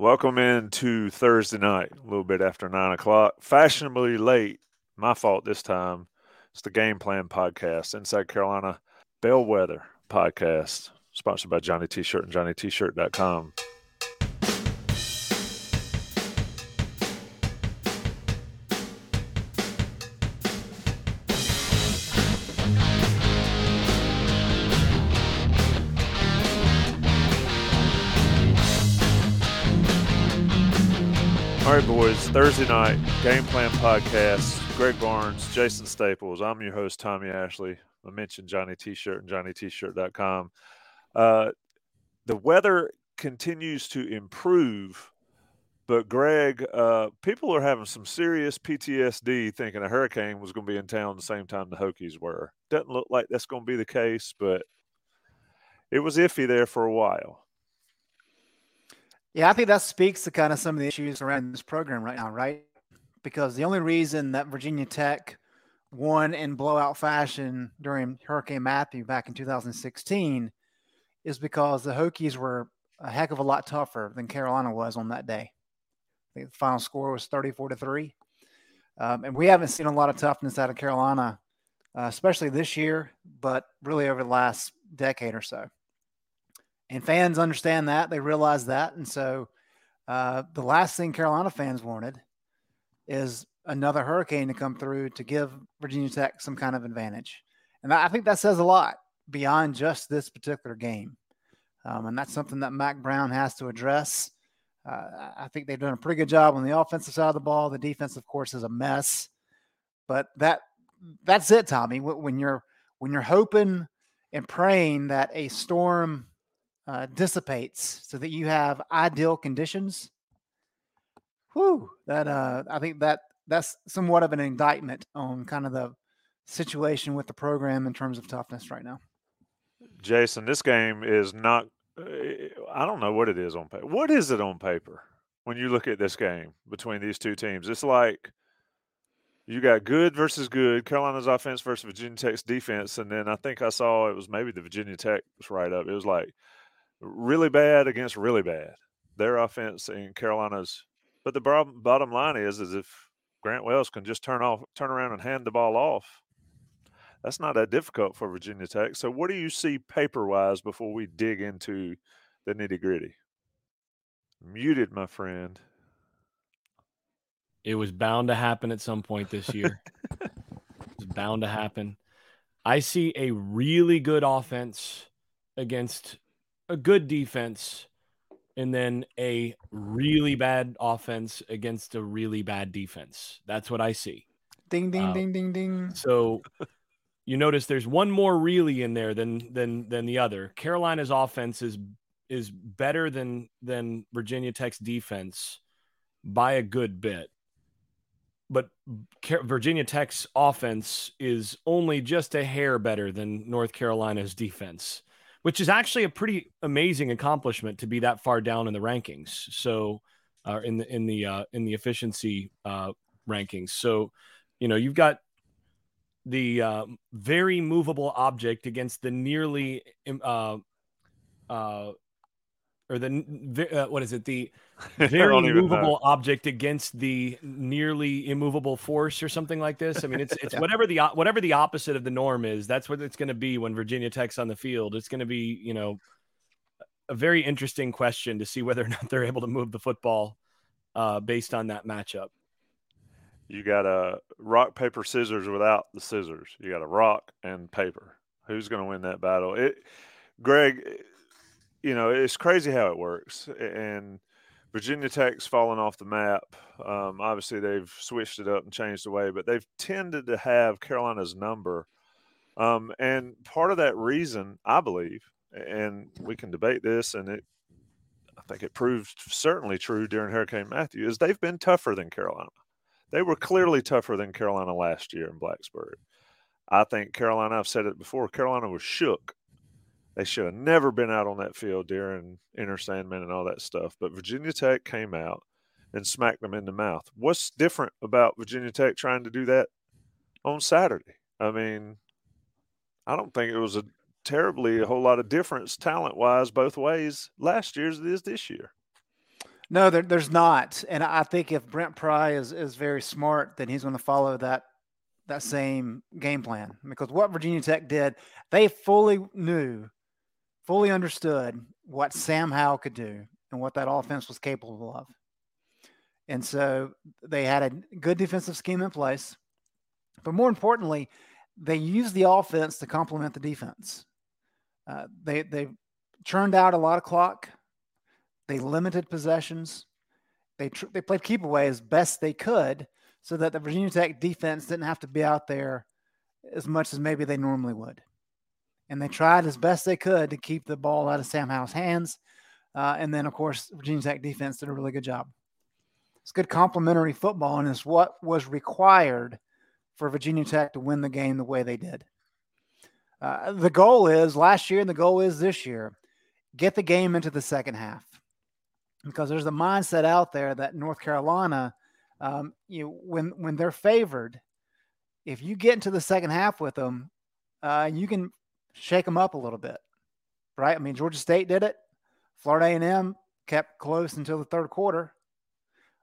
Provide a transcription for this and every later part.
Welcome into Thursday night, a little bit after nine o'clock. Fashionably late, my fault this time. It's the Game Plan Podcast, Inside Carolina Bellwether Podcast, sponsored by Johnny T-Shirt and JohnnyT-Shirt.com. All right, boys. Thursday night game plan podcast. Greg Barnes, Jason Staples. I'm your host, Tommy Ashley. I mentioned Johnny T-shirt and JohnnyT-shirt.com. Uh, the weather continues to improve, but Greg, uh, people are having some serious PTSD thinking a hurricane was going to be in town the same time the Hokies were. Doesn't look like that's going to be the case, but it was iffy there for a while. Yeah, I think that speaks to kind of some of the issues around this program right now, right? Because the only reason that Virginia Tech won in blowout fashion during Hurricane Matthew back in 2016 is because the Hokies were a heck of a lot tougher than Carolina was on that day. the final score was 34 to 3. Um, and we haven't seen a lot of toughness out of Carolina, uh, especially this year, but really over the last decade or so. And fans understand that. They realize that. And so uh, the last thing Carolina fans wanted is another hurricane to come through to give Virginia Tech some kind of advantage. And I think that says a lot beyond just this particular game. Um, and that's something that Mack Brown has to address. Uh, I think they've done a pretty good job on the offensive side of the ball. The defense, of course, is a mess. But that that's it, Tommy. When you're when you're hoping and praying that a storm uh, dissipates so that you have ideal conditions. Whew, that uh, I think that that's somewhat of an indictment on kind of the situation with the program in terms of toughness right now. Jason, this game is not. Eh, I don't know what it is on paper. What is it on paper when you look at this game between these two teams? It's like you got good versus good, Carolina's offense versus Virginia Tech's defense, and then I think I saw it was maybe the Virginia Tech was right up. It was like really bad against really bad. Their offense in Carolina's, but the bottom, bottom line is, is if Grant Wells can just turn off, turn around and hand the ball off, that's not that difficult for Virginia Tech. So, what do you see paper wise before we dig into the nitty gritty? Muted, my friend. It was bound to happen at some point this year. it's bound to happen. I see a really good offense against a good defense and then a really bad offense against a really bad defense. That's what I see. Ding ding uh, ding ding ding. So you notice there's one more really in there than than than the other. Carolina's offense is is better than than Virginia Tech's defense by a good bit. But Virginia Tech's offense is only just a hair better than North Carolina's defense which is actually a pretty amazing accomplishment to be that far down in the rankings. So, uh, in the in the uh, in the efficiency uh, rankings. So, you know, you've got the uh, very movable object against the nearly uh, uh, or the uh, what is it the very movable object against the nearly immovable force or something like this. I mean it's it's yeah. whatever the whatever the opposite of the norm is that's what it's going to be when virginia tech's on the field. It's going to be you know a very interesting question to see whether or not they're able to move the football uh, based on that matchup. You got a rock paper scissors without the scissors. You got a rock and paper. Who's going to win that battle? It greg you know, it's crazy how it works. And Virginia Tech's fallen off the map. Um, obviously, they've switched it up and changed the way, but they've tended to have Carolina's number. Um, and part of that reason, I believe, and we can debate this, and it, I think it proved certainly true during Hurricane Matthew, is they've been tougher than Carolina. They were clearly tougher than Carolina last year in Blacksburg. I think Carolina, I've said it before, Carolina was shook they should have never been out on that field during Enter Sandman and all that stuff. But Virginia Tech came out and smacked them in the mouth. What's different about Virginia Tech trying to do that on Saturday? I mean, I don't think it was a terribly a whole lot of difference talent wise both ways last year as it is this year. No, there, there's not. And I think if Brent Pry is, is very smart, then he's going to follow that that same game plan. Because what Virginia Tech did, they fully knew fully understood what Sam Howell could do and what that offense was capable of. And so they had a good defensive scheme in place. But more importantly, they used the offense to complement the defense. Uh, they, they churned out a lot of clock. They limited possessions. They, tr- they played keep away as best they could so that the Virginia Tech defense didn't have to be out there as much as maybe they normally would and they tried as best they could to keep the ball out of Sam Howell's hands. Uh, and then, of course, Virginia Tech defense did a really good job. It's good complementary football, and it's what was required for Virginia Tech to win the game the way they did. Uh, the goal is last year, and the goal is this year get the game into the second half because there's a mindset out there that North Carolina, um, you when when they're favored, if you get into the second half with them, uh, you can shake them up a little bit, right? I mean, Georgia State did it. Florida A&M kept close until the third quarter.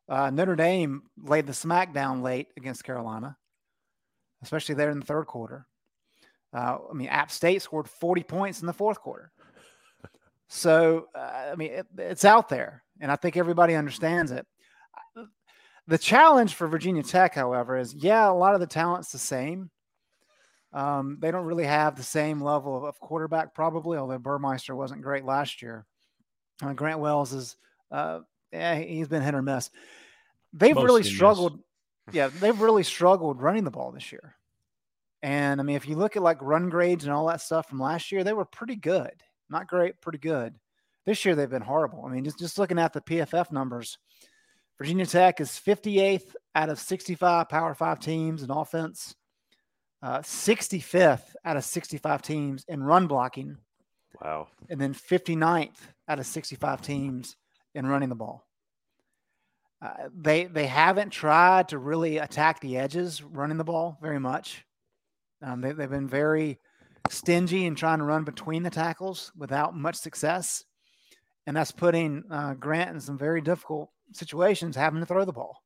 Uh, Notre Dame laid the smackdown late against Carolina, especially there in the third quarter. Uh, I mean, App State scored 40 points in the fourth quarter. So, uh, I mean, it, it's out there, and I think everybody understands it. The challenge for Virginia Tech, however, is yeah, a lot of the talent's the same, um, they don't really have the same level of, quarterback, probably, although Burmeister wasn't great last year. Uh, Grant Wells is, uh, yeah, he's been hit or miss. They've Mostly really struggled. Yeah, they've really struggled running the ball this year. And I mean, if you look at like run grades and all that stuff from last year, they were pretty good. Not great, pretty good. This year they've been horrible. I mean, just, just looking at the PFF numbers, Virginia Tech is 58th out of 65 Power Five teams in offense uh, 65th out of 65 teams in run blocking. Wow. And then 59th out of 65 teams in running the ball. Uh, they they haven't tried to really attack the edges running the ball very much. Um, they, they've been very stingy in trying to run between the tackles without much success, and that's putting uh, Grant in some very difficult situations having to throw the ball.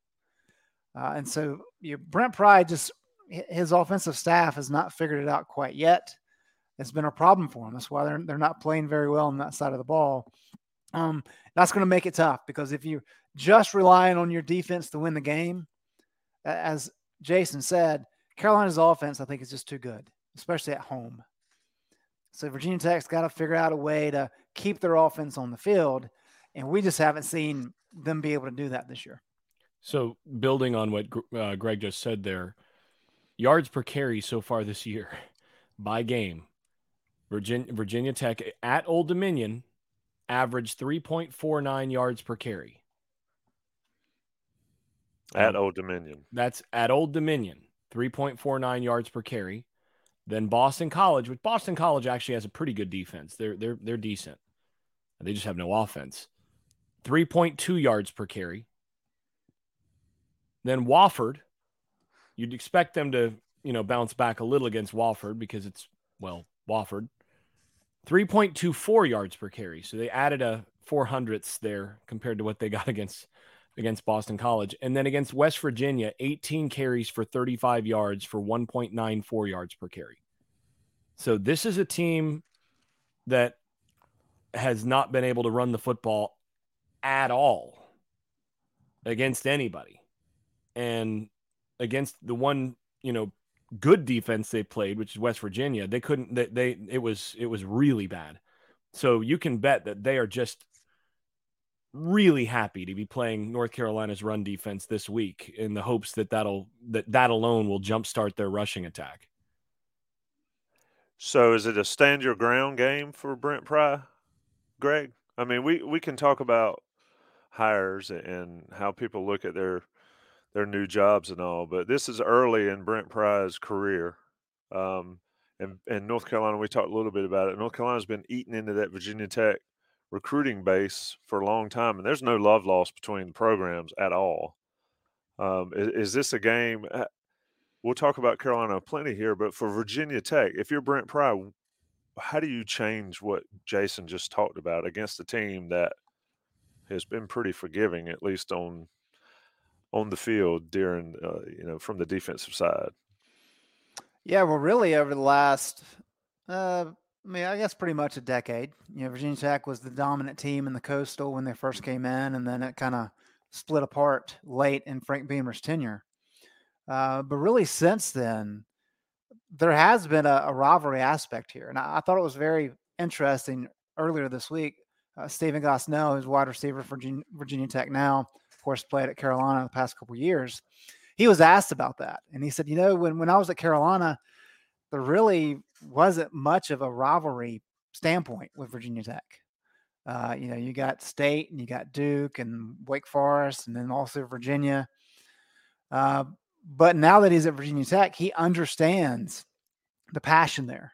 Uh, and so you, Brent Pry just his offensive staff has not figured it out quite yet. It's been a problem for him. That's why they're they're not playing very well on that side of the ball. Um, that's going to make it tough because if you're just relying on your defense to win the game, as Jason said, Carolina's offense I think is just too good, especially at home. So Virginia Tech's got to figure out a way to keep their offense on the field, and we just haven't seen them be able to do that this year. So building on what uh, Greg just said there, yards per carry so far this year by game. Virginia, Virginia Tech at Old Dominion averaged 3.49 yards per carry. At Old Dominion. That's at Old Dominion, 3.49 yards per carry. Then Boston College, which Boston College actually has a pretty good defense. They're they're they're decent. They just have no offense. 3.2 yards per carry. Then Wofford, You'd expect them to, you know, bounce back a little against Wofford because it's, well, Wofford. 3.24 yards per carry. So they added a four hundredths there compared to what they got against against Boston College. And then against West Virginia, 18 carries for 35 yards for 1.94 yards per carry. So this is a team that has not been able to run the football at all against anybody. And against the one, you know, good defense they played, which is West Virginia, they couldn't they, they it was it was really bad. So you can bet that they are just really happy to be playing North Carolina's run defense this week in the hopes that that'll that that alone will jumpstart their rushing attack. So is it a stand your ground game for Brent Pry, Greg? I mean, we we can talk about hires and how people look at their their new jobs and all, but this is early in Brent Pry's career. Um, and, and North Carolina, we talked a little bit about it. North Carolina's been eaten into that Virginia Tech recruiting base for a long time, and there's no love lost between the programs at all. Um, is, is, this a game? Uh, we'll talk about Carolina plenty here, but for Virginia Tech, if you're Brent Pry, how do you change what Jason just talked about against a team that has been pretty forgiving, at least on on the field during uh, you know from the defensive side? Yeah, well, really over the last uh, I mean, I guess pretty much a decade. You know, Virginia Tech was the dominant team in the Coastal when they first came in, and then it kind of split apart late in Frank Beamer's tenure. Uh, but really, since then, there has been a, a rivalry aspect here, and I, I, thought it was very interesting earlier this week. Uh, Stephen Gosnell, who's wide receiver for Virginia, Virginia Tech now, of course, played at Carolina the past couple years. He was asked about that, and he said, "You know, when when I was at Carolina." there really wasn't much of a rivalry standpoint with Virginia Tech. Uh, you know, you got State and you got Duke and Wake Forest and then also Virginia. Uh, but now that he's at Virginia Tech, he understands the passion there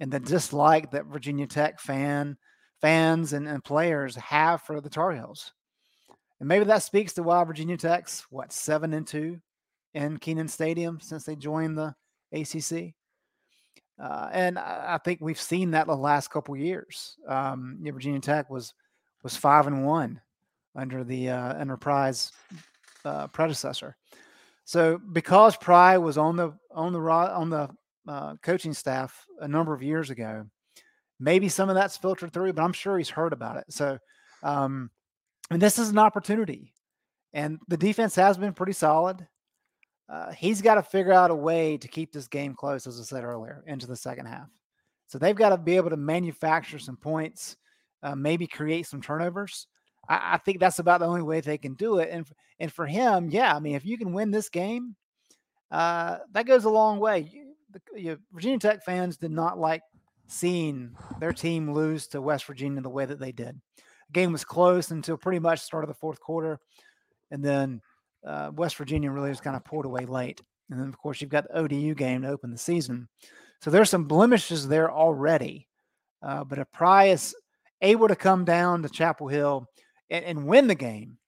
and the dislike that Virginia Tech fan fans and, and players have for the Tar Heels. And maybe that speaks to why Virginia Tech's what seven and two in Kenan Stadium since they joined the ACC. Uh, and I, think we've seen that the last couple years. Um, Virginia Tech was was five and one under the uh, Enterprise uh, predecessor. So because Pry was on the on the on the uh, coaching staff a number of years ago, maybe some of that's filtered through, but I'm sure he's heard about it. So, um, and this is an opportunity, and the defense has been pretty solid uh, he's got to figure out a way to keep this game close, as I said earlier, into the second half. So they've got to be able to manufacture some points, uh, maybe create some turnovers. I, I, think that's about the only way they can do it. And and for him, yeah, I mean, if you can win this game, uh, that goes a long way. You, you, Virginia Tech fans did not like seeing their team lose to West Virginia the way that they did. Game was close until pretty much start of the fourth quarter, and then uh, West Virginia really was kind of pulled away late. And then, of course, you've got the ODU game to open the season. So there's some blemishes there already. Uh, but if Pry is able to come down to Chapel Hill and, and win the game,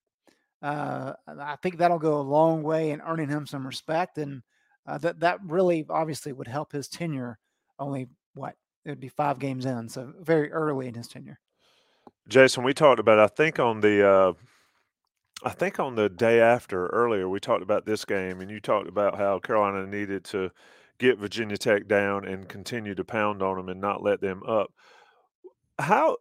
uh, I think that'll go a long way in earning him some respect. And uh, that, that really obviously would help his tenure only what? It would be five games in. So very early in his tenure. Jason, we talked about, I think, on the uh, I think on the day after earlier, we talked about this game, and you talked about how Carolina needed to get Virginia Tech down and continue to pound on them and not let them up. How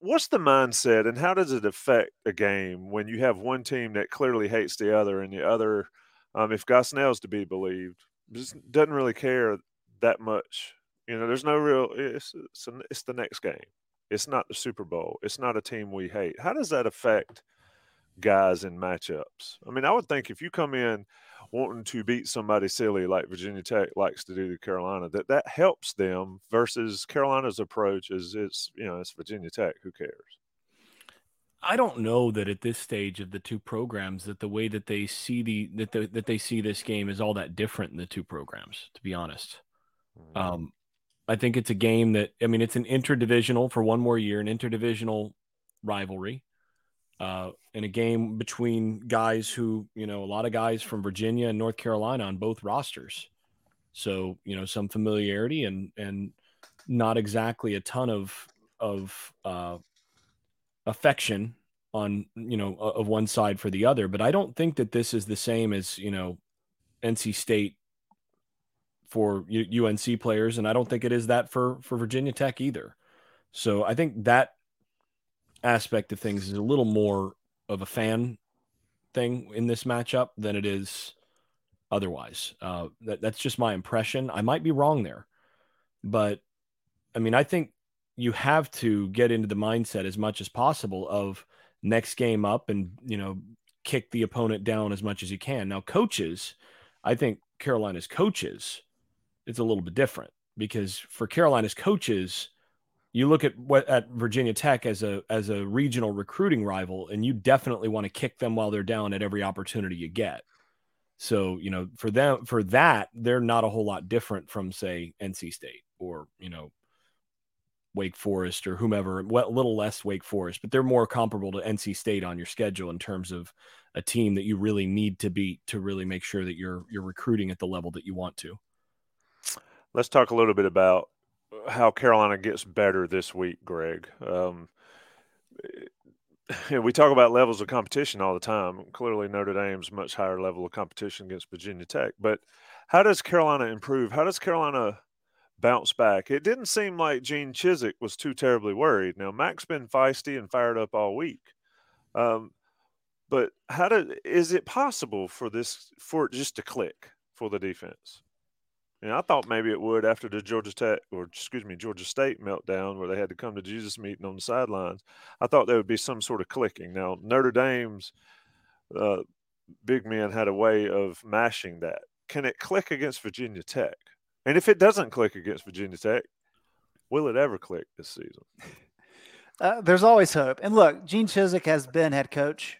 what's the mindset and how does it affect a game when you have one team that clearly hates the other and the other, um, if Gosnell's to be believed, just doesn't really care that much. You know, there's no real. It's it's, it's the next game. It's not the Super Bowl. It's not a team we hate. How does that affect? guys in matchups. I mean, I would think if you come in wanting to beat somebody silly like Virginia Tech likes to do to Carolina, that that helps them versus Carolina's approach is it's you know it's Virginia Tech. Who cares? I don't know that at this stage of the two programs that the way that they see the that the, that they see this game is all that different in the two programs. To be honest, mm-hmm. um, I think it's a game that I mean it's an interdivisional for one more year, an interdivisional rivalry uh, in a game between guys who, you know, a lot of guys from Virginia and North Carolina on both rosters. So, you know, some familiarity and and not exactly a ton of of uh, affection on you know of one side for the other. But I don't think that this is the same as you know NC State for UNC players, and I don't think it is that for for Virginia Tech either. So I think that aspect of things is a little more of a fan thing in this matchup than it is otherwise. Uh, that, that's just my impression. I might be wrong there, but I mean, I think you have to get into the mindset as much as possible of next game up and you know kick the opponent down as much as you can. Now, coaches, I think Carolina's coaches, it's a little bit different because for Carolina's coaches, you look at what at Virginia Tech as a as a regional recruiting rival, and you definitely want to kick them while they're down at every opportunity you get. So, you know, for them for that, they're not a whole lot different from say NC State or, you know, Wake Forest or whomever, a little less Wake Forest, but they're more comparable to NC State on your schedule in terms of a team that you really need to beat to really make sure that you're you're recruiting at the level that you want to. Let's talk a little bit about how Carolina gets better this week, Greg. Um, we talk about levels of competition all the time. Clearly, Notre Dame's much higher level of competition against Virginia Tech. But how does Carolina improve? How does Carolina bounce back? It didn't seem like Gene Chizik was too terribly worried. Now, Mack's been feisty and fired up all week. Um, but how did is it possible for this for it just to click for the defense? And I thought maybe it would after the Georgia Tech or excuse me Georgia State meltdown where they had to come to Jesus meeting on the sidelines. I thought there would be some sort of clicking. Now Notre Dame's uh, big men had a way of mashing that. Can it click against Virginia Tech? And if it doesn't click against Virginia Tech, will it ever click this season? Uh, there's always hope. And look, Gene Chizik has been head coach.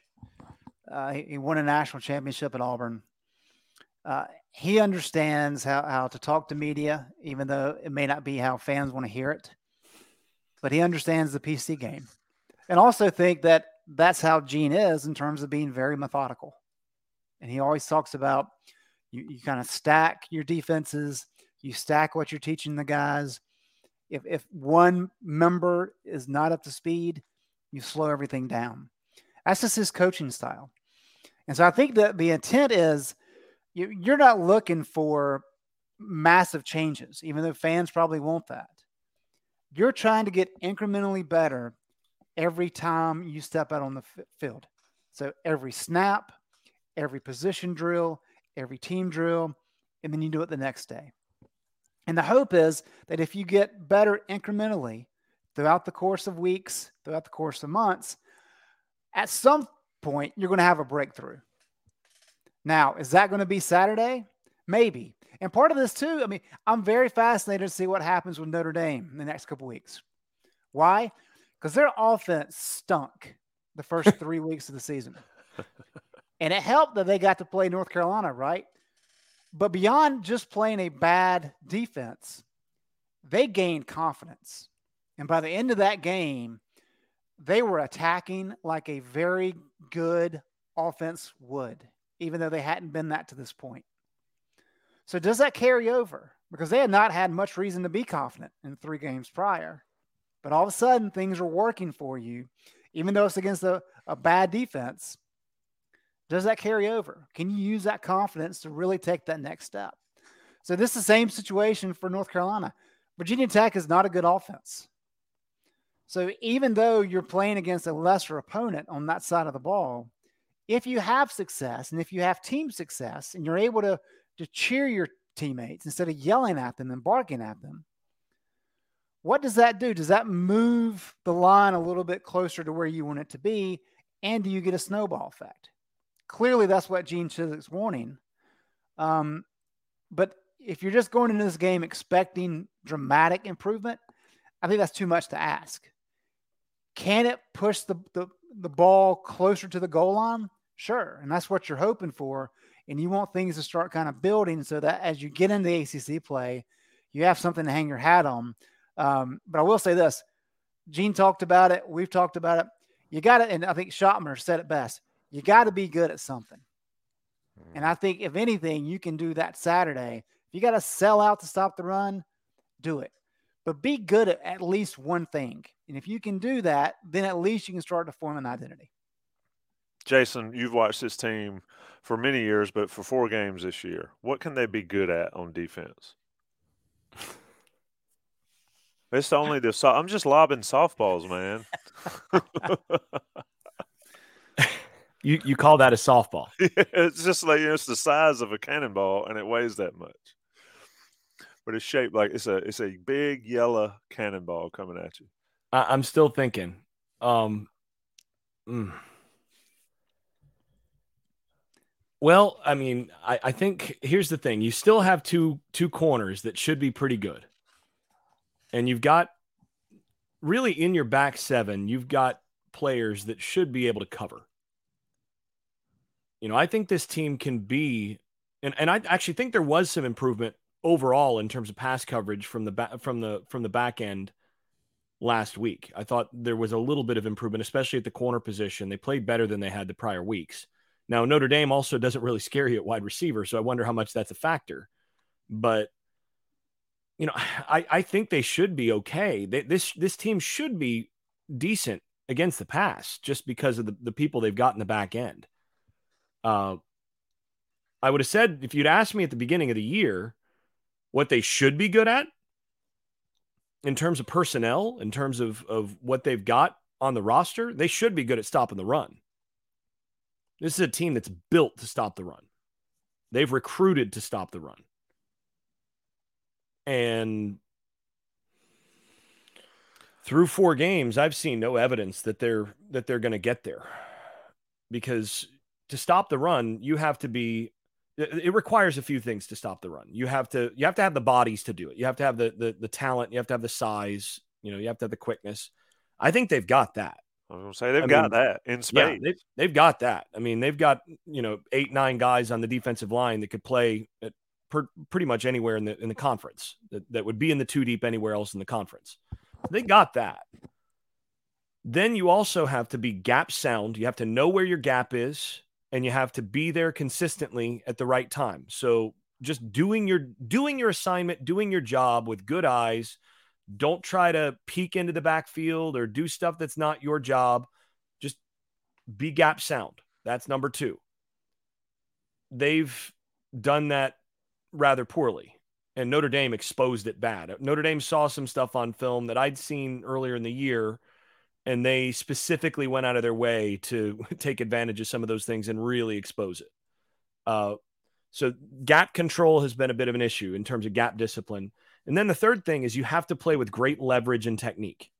Uh, he, he, won a national championship at Auburn. Uh, he understands how, how to talk to media, even though it may not be how fans want to hear it. But he understands the PC game, and also think that that's how Gene is in terms of being very methodical. And he always talks about you, you kind of stack your defenses, you stack what you're teaching the guys. If if one member is not up to speed, you slow everything down. That's just his coaching style. And so I think that the intent is you, you're not looking for massive changes, even though fans probably want that. You're trying to get incrementally better every time you step out on the f- field. So every snap, every position drill, every team drill, and then you do it the next day. And the hope is that if you get better incrementally throughout the course of weeks, throughout the course of months, at some point you're going to have a breakthrough. Now, is that going to be Saturday? Maybe. And part of this too, I mean, I'm very fascinated to see what happens with Notre Dame in the next couple weeks. Why? Because their offense stunk the first three weeks of the season. And it helped that they got to play North Carolina, right? But beyond just playing a bad defense, they gained confidence. And by the end of that game, they were attacking like a very good offense would even though they hadn't been that to this point. So does that carry over? Because they had not had much reason to be confident in three games prior. But all of a sudden, things are working for you, even though it's against a, a bad defense. Does that carry over? Can you use that confidence to really take that next step? So, this is the same situation for North Carolina. Virginia Tech is not a good offense. So, even though you're playing against a lesser opponent on that side of the ball, if you have success and if you have team success and you're able to, to cheer your teammates instead of yelling at them and barking at them, what does that do? Does that move the line a little bit closer to where you want it to be? And do you get a snowball effect? Clearly, that's what Gene Chizik's wanting. Um, but if you're just going into this game expecting dramatic improvement, I think that's too much to ask. Can it push the, the, the ball closer to the goal line? Sure. And that's what you're hoping for. And you want things to start kind of building so that as you get into ACC play, you have something to hang your hat on. Um, but I will say this Gene talked about it. We've talked about it. You got to, and I think Schottmer said it best you got to be good at something. And I think, if anything, you can do that Saturday. If you got to sell out to stop the run, do it. But be good at at least one thing. And if you can do that, then at least you can start to form an identity. Jason, you've watched this team for many years, but for four games this year, what can they be good at on defense? It's only the so- I'm just lobbing softballs, man. you you call that a softball? it's just like you know, it's the size of a cannonball, and it weighs that much. But it's shaped like it's a it's a big yellow cannonball coming at you. I, am still thinking. Um, Mm. Well, I mean, I, I think here's the thing: you still have two two corners that should be pretty good, and you've got really in your back seven, you've got players that should be able to cover. You know, I think this team can be, and, and I actually think there was some improvement overall in terms of pass coverage from the back from the from the back end last week. I thought there was a little bit of improvement, especially at the corner position. They played better than they had the prior weeks. Now, Notre Dame also doesn't really scare you at wide receiver, so I wonder how much that's a factor. But you know, I, I think they should be okay. They, this this team should be decent against the pass just because of the, the people they've got in the back end. Uh, I would have said if you'd asked me at the beginning of the year what they should be good at in terms of personnel, in terms of, of what they've got on the roster, they should be good at stopping the run. This is a team that's built to stop the run. They've recruited to stop the run. And through four games, I've seen no evidence that they're that they're going to get there. Because to stop the run, you have to be it requires a few things to stop the run. You have to you have to have the bodies to do it. You have to have the the, the talent, you have to have the size, you know, you have to have the quickness. I think they've got that. I was gonna say they've I got mean, that in space. Yeah, they've, they've got that. I mean, they've got you know eight nine guys on the defensive line that could play at per, pretty much anywhere in the in the conference that, that would be in the two deep anywhere else in the conference. They got that. Then you also have to be gap sound. You have to know where your gap is, and you have to be there consistently at the right time. So just doing your doing your assignment, doing your job with good eyes don't try to peek into the backfield or do stuff that's not your job. Just be gap sound. That's number two. They've done that rather poorly, and Notre Dame exposed it bad. Notre Dame saw some stuff on film that I'd seen earlier in the year, and they specifically went out of their way to take advantage of some of those things and really expose it. Uh, so, gap control has been a bit of an issue in terms of gap discipline. And then the third thing is you have to play with great leverage and technique.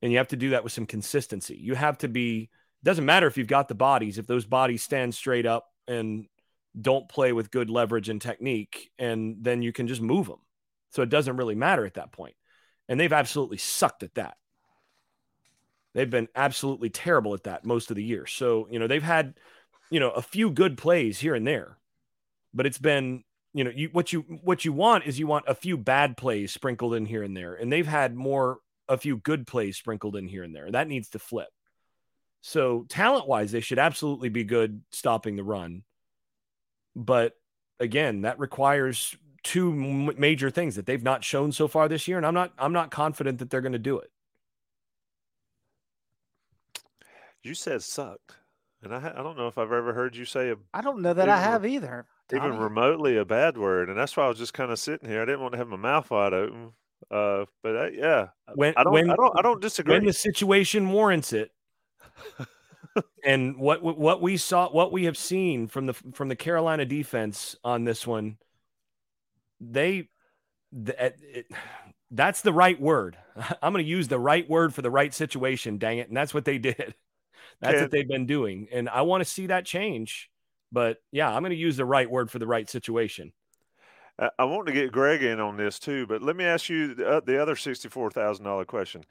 And you have to do that with some consistency. You have to be, doesn't matter if you've got the bodies, if those bodies stand straight up and don't play with good leverage and technique, and then you can just move them. So it doesn't really matter at that point. And they've absolutely sucked at that. They've been absolutely terrible at that most of the year. So, you know, they've had, you know, a few good plays here and there, but it's been you know, you what you what you want is you want a few bad plays sprinkled in here and there, and they've had more a few good plays sprinkled in here and there. That needs to flip. So talent wise, they should absolutely be good stopping the run, but again, that requires two major things that they've not shown so far this year, and I'm not I'm not confident that they're going to do it. You said sucked, and I I don't know if I've ever heard you say a. I don't know that I have either even remotely a bad word, and that's why I was just kind of sitting here. I didn't want to have my mouth wide open. Uh, but uh, yeah, when I don't, when, I don't, I don't disagree. When the situation warrants it, and what what we saw, what we have seen from the from the Carolina defense on this one, they, the, it, that's the right word. I'm going to use the right word for the right situation. Dang it, and that's what they did. That's Can, what they've been doing, and I want to see that change. But yeah, I'm going to use the right word for the right situation. I want to get Greg in on this too, but let me ask you the, the other $64,000 question.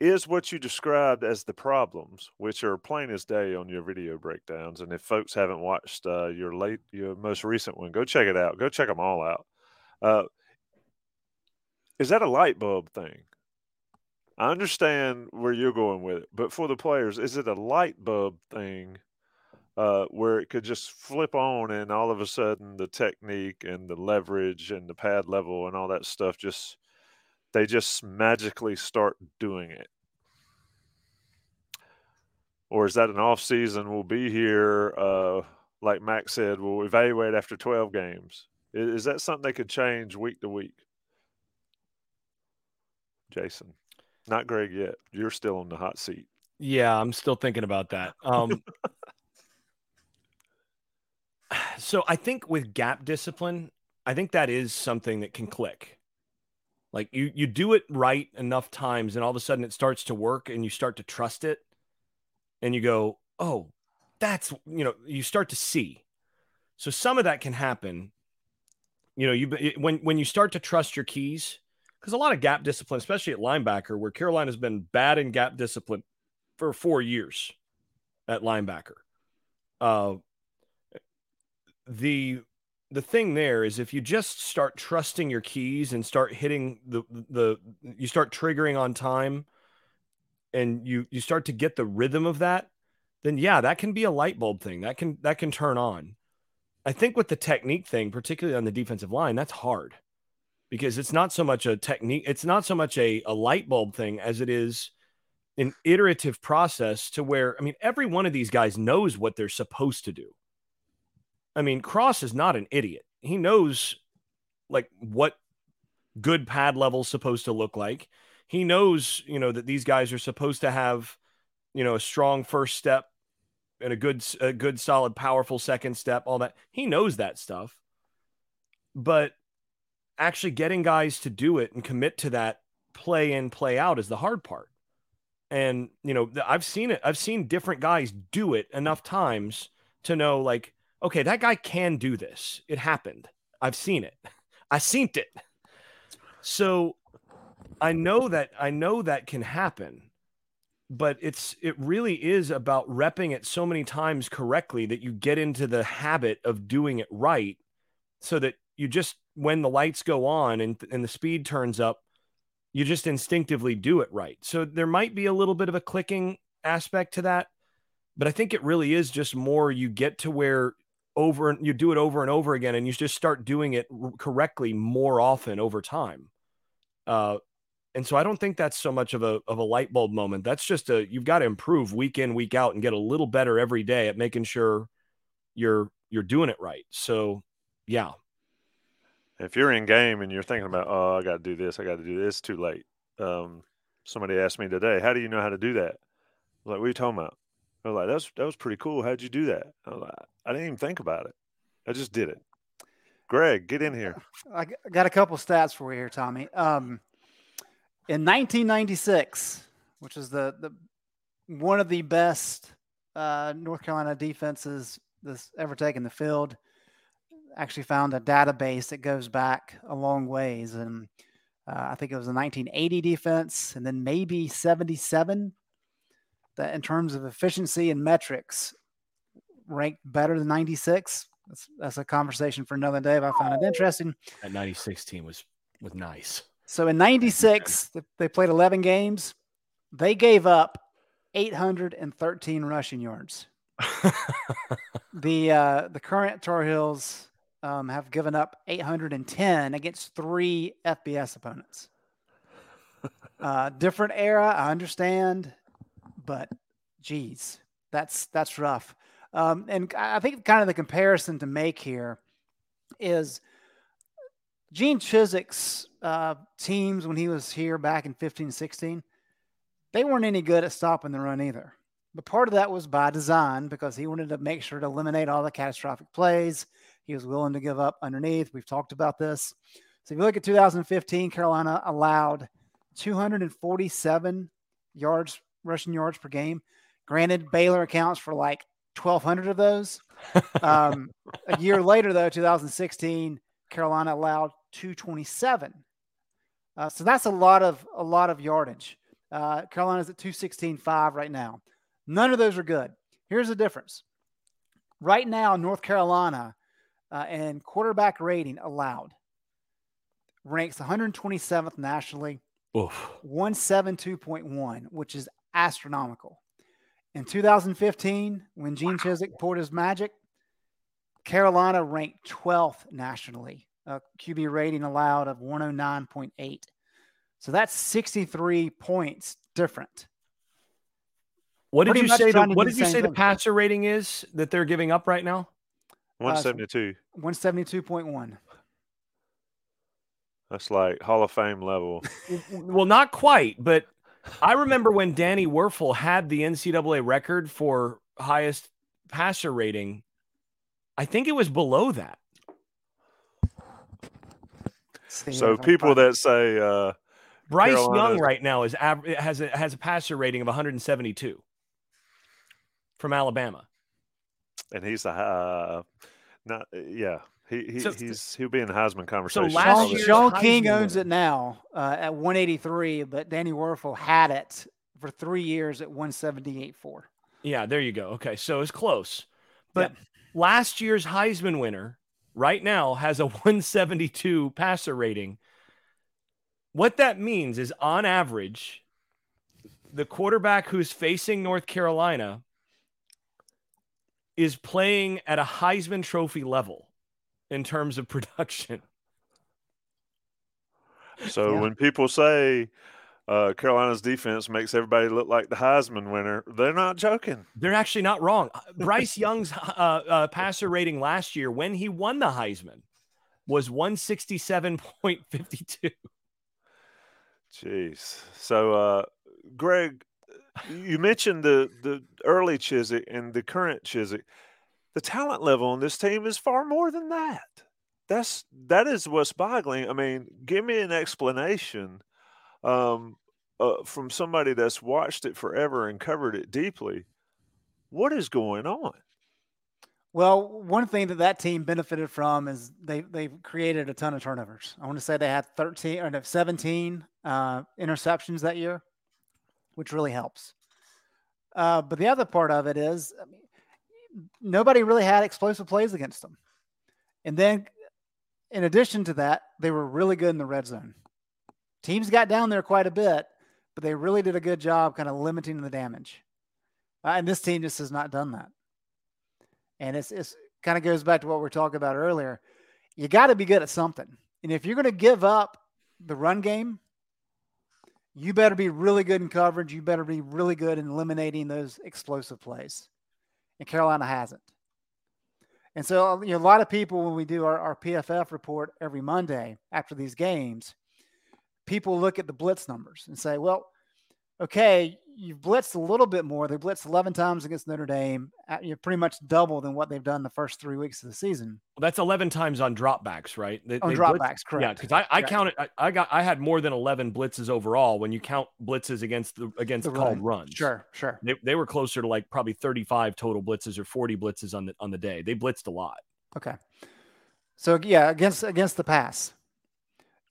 Is what you described as the problems, which are plain as day on your video breakdowns, and if folks haven't watched uh, your late, your most recent one, go check it out. Go check them all out. Uh, is that a light bulb thing? I understand where you're going with it, but for the players, is it a light bulb thing uh, where it could just flip on and all of a sudden the technique and the leverage and the pad level and all that stuff just they just magically start doing it. Or is that an off season? We'll be here uh, like max said we'll evaluate after 12 games. Is, is that something they could change week to week? Jason not greg yet. You're still on the hot seat. Yeah i'm still thinking about that. Um, so I think with gap discipline, I think that is something that can click. Like you you do it right enough times and all of a sudden it starts to work and you start to trust it. and you go, "Oh, that's you know," you start to see. So some of that can happen. You know, you when when you start to trust your keys, because a lot of gap discipline, especially at linebacker, where Carolina's been bad in gap discipline for four years at linebacker. Uh, the the thing there is if you just start trusting your keys and start hitting the the you start triggering on time and you you start to get the rhythm of that then yeah that can be a light bulb thing. That can that can turn on. I think with the technique thing particularly on the defensive line that's hard because it's not so much a technique it's not so much a, a light bulb thing as it is an iterative process to where i mean every one of these guys knows what they're supposed to do I mean, Cross is not an idiot. He knows like what good pad level is supposed to look like. He knows, you know, that these guys are supposed to have, you know, a strong first step and a good a good solid powerful second step, all that. He knows that stuff. But actually getting guys to do it and commit to that play in play out is the hard part. And, you know, I've seen it. I've seen different guys do it enough times to know like okay, that guy can do this. It happened. I've seen it. I seen it. So I know that I know that can happen, but it's it really is about repping it so many times correctly that you get into the habit of doing it right so that you just when the lights go on and and the speed turns up, you just instinctively do it right. So there might be a little bit of a clicking aspect to that, but I think it really is just more you get to where over and you do it over and over again and you just start doing it correctly more often over time. Uh, and so i don't think that's so much of a of a light bulb moment. That's just a you've got to improve week in week out and get a little better every day at making sure you're you're doing it right. So yeah. If you're in game and you're thinking about oh i got to do this i got to do this too late. Um, somebody asked me today how do you know how to do that? Like what are you talking about I was like, "That's that was pretty cool. How'd you do that?" I like, "I didn't even think about it. I just did it." Greg, get in here. I got a couple stats for you here, Tommy. Um, in 1996, which is the the one of the best uh, North Carolina defenses that's ever taken the field, actually found a database that goes back a long ways, and uh, I think it was a 1980 defense, and then maybe 77 that in terms of efficiency and metrics ranked better than 96. That's, that's a conversation for another day if I found it interesting. That 96 team was was nice. So in 96, they played 11 games. They gave up 813 rushing yards. the uh, the current Tar Heels um, have given up 810 against three FBS opponents. Uh, different era, I understand but geez, that's that's rough. Um, and I think kind of the comparison to make here is Gene Chizik's uh, teams when he was here back in 15, 16, they weren't any good at stopping the run either. But part of that was by design because he wanted to make sure to eliminate all the catastrophic plays. He was willing to give up underneath. We've talked about this. So if you look at 2015, Carolina allowed 247 yards rushing yards per game. Granted, Baylor accounts for like 1,200 of those. Um, a year later, though, 2016, Carolina allowed 227. Uh, so that's a lot of a lot of yardage. Uh, Carolina's at 216.5 right now. None of those are good. Here's the difference. Right now, North Carolina uh, and quarterback rating allowed ranks 127th nationally, Oof. 172.1, which is astronomical. In 2015, when Gene wow. Chizik poured his magic, Carolina ranked 12th nationally, a QB rating allowed of 109.8. So that's 63 points different. What did Pretty you say? The, what did you say thing. the passer rating is that they're giving up right now? 172. Uh, 172.1. That's like Hall of Fame level. well, not quite, but I remember when Danny Wuerffel had the NCAA record for highest passer rating. I think it was below that. So people that say uh, Bryce Carolina... Young right now is has a, has a passer rating of 172. from Alabama. And he's a uh, not yeah. He, he So- he's he'll be in the Heisman conversation. So last Sean, Shaun King owns it now uh, at 183, but Danny Wuerffel had it for three years at 178.4. Yeah, there you go. Okay, so it's close. But Yep. last year's Heisman winner right now has a 172 passer rating. What that means is on average, the quarterback who's facing North Carolina is playing at a Heisman Trophy level in terms of production. So Yeah. when people say uh, Carolina's defense makes everybody look like the Heisman winner, they're not joking. They're actually not wrong. Bryce Young's uh, uh, passer rating last year when he won the Heisman was 167.52. Jeez. So, uh, Greg, you mentioned the the early Chizik and the current Chizik. The talent level on this team is far more than that. That's that is what's boggling. I mean, give me an explanation um, uh, from somebody that's watched it forever and covered it deeply. What is going on? Well, one thing that that team benefited from is they they created a ton of turnovers. I want to say they had 13 or no, 17 uh, interceptions that year, which really helps. Uh, but the other part of it is, I mean, nobody really had explosive plays against them. And then, in addition to that, they were really good in the red zone. Teams got down there quite a bit, but they really did a good job kind of limiting the damage. Uh, and this team just has not done that. And it's, it's kind of goes back to what we're talking about earlier. You got to be good at something. And if you're going to give up the run game, you better be really good in coverage. You better be really good in eliminating those explosive plays. And Carolina hasn't. And so, you know, a lot of people, when we do our, our PFF report every Monday after these games, people look at the blitz numbers and say, well, okay, you've blitzed a little bit more. They blitzed 11 times against Notre Dame. uh, You're pretty much double than what they've done the first three weeks of the season. That's 11 times on dropbacks, right? They, On they dropbacks, blitzed- correct. Yeah, because I, I Correct. counted, I, I got, I had more than 11 blitzes overall when you count blitzes against the against The called run. runs. Sure, sure. They, they were closer to like probably 35 total blitzes or 40 blitzes on the on the day. They blitzed a lot. Okay. So yeah, against against the pass.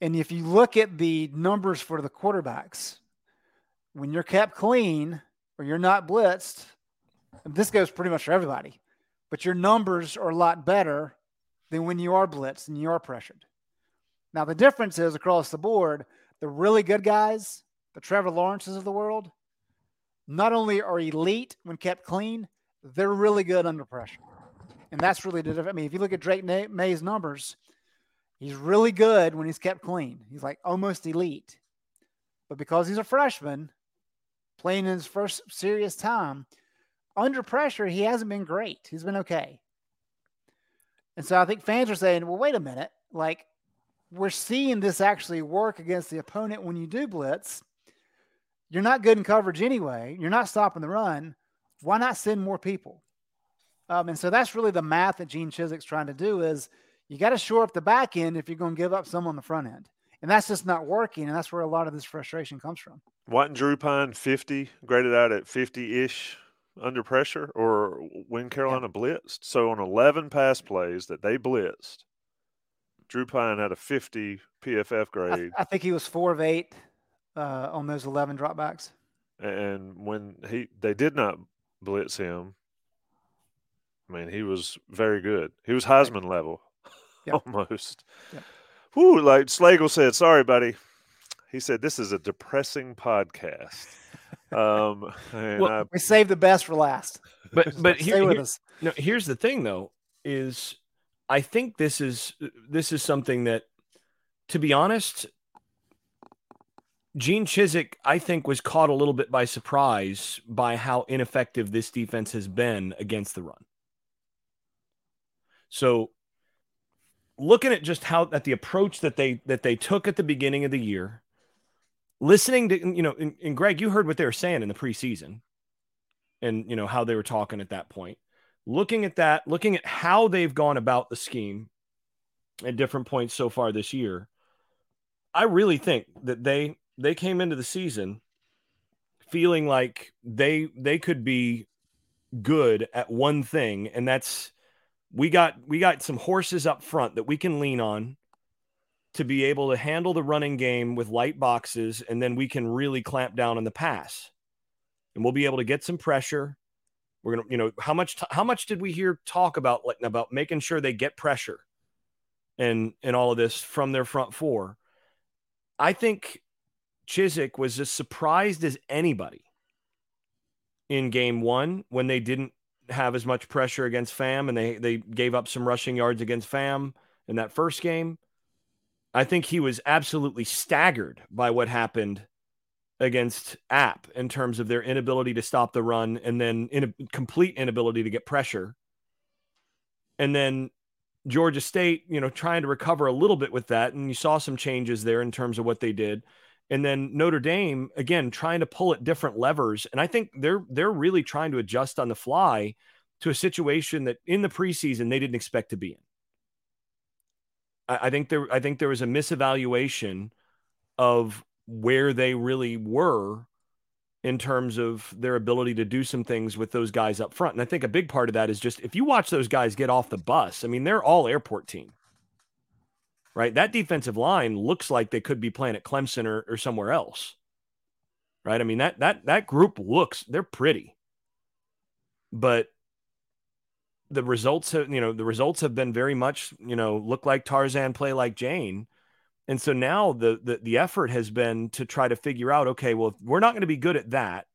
And if you look at the numbers for the quarterbacks, when you're kept clean or you're not blitzed, this goes pretty much for everybody, but your numbers are a lot better than when you are blitzed and you are pressured. Now the difference is across the board, the really good guys, the Trevor Lawrences of the world, not only are elite when kept clean, they're really good under pressure. And that's really the difference. I mean, if you look at Drake Maye's numbers, he's really good when he's kept clean. He's like almost elite. But because he's a freshman, playing in his first serious time, under pressure, he hasn't been great. He's been okay. And so I think fans are saying, well, wait a minute. Like, we're seeing this actually work against the opponent when you do blitz. You're not good in coverage anyway. You're not stopping the run. Why not send more people? Um, and so that's really the math that Gene Chizik's trying to do is you got to shore up the back end if you're going to give up some on the front end. And that's just not working. And that's where a lot of this frustration comes from. Wasn't Drew Pyne 50, graded out at 50 ish under pressure or when Carolina blitzed? So on 11 pass plays that they blitzed, Drew Pyne had a 50 PFF I, grade. I think he was four of eight uh, on those 11 dropbacks. and when he they did not blitz him, I mean, he was very good. He was Heisman level Yep. almost. Yep. Whew, like Slagle said, sorry, buddy. He said, this is a depressing podcast. um, Well, I, We saved the best for last. But but Stay here, with here- us. no, here's the thing though is I think this is this is something that to be honest Gene Chizik I think was caught a little bit by surprise by how ineffective this defense has been against the run. So looking at just how at the approach that they that they took at the beginning of the year listening to you know and, and Greg you heard what they were saying in the preseason and you know how they were talking at that point. Looking at that looking at how they've gone about the scheme at different points so far this year i really think that they they came into the season feeling like they they could be good at one thing, and that's we got we got some horses up front that we can lean on to be able to handle the running game with light boxes, and then we can really clamp down on the pass, and we'll be able to get some pressure. We're gonna, you know, how much t- how much did we hear talk about like about making sure they get pressure, and and all of this from their front four. I think Chizik was as surprised as anybody in game one when they didn't have as much pressure against Fam and they they gave up some rushing yards against Fam in that first game. I think he was absolutely staggered by what happened against App in terms of their inability to stop the run and then in a complete inability to get pressure. And then Georgia State, you know, trying to recover a little bit with that. And you saw some changes there in terms of what they did. And then Notre Dame, again, trying to pull at different levers. And I think they're they're really trying to adjust on the fly to a situation that in the preseason they didn't expect to be in. I, I think there I think there was a misevaluation of where they really were in terms of their ability to do some things with those guys up front. And I think a big part of that is just if you watch those guys get off the bus, I mean, they're all airport team, right? That defensive line looks like they could be playing at Clemson or, or somewhere else, right? I mean, that, that, that group looks, they're pretty, but the results have, you know, the results have been very much, you know, look like Tarzan, play like Jane. And so now the, the the effort has been to try to figure out, okay, well, we're not going to be good at that.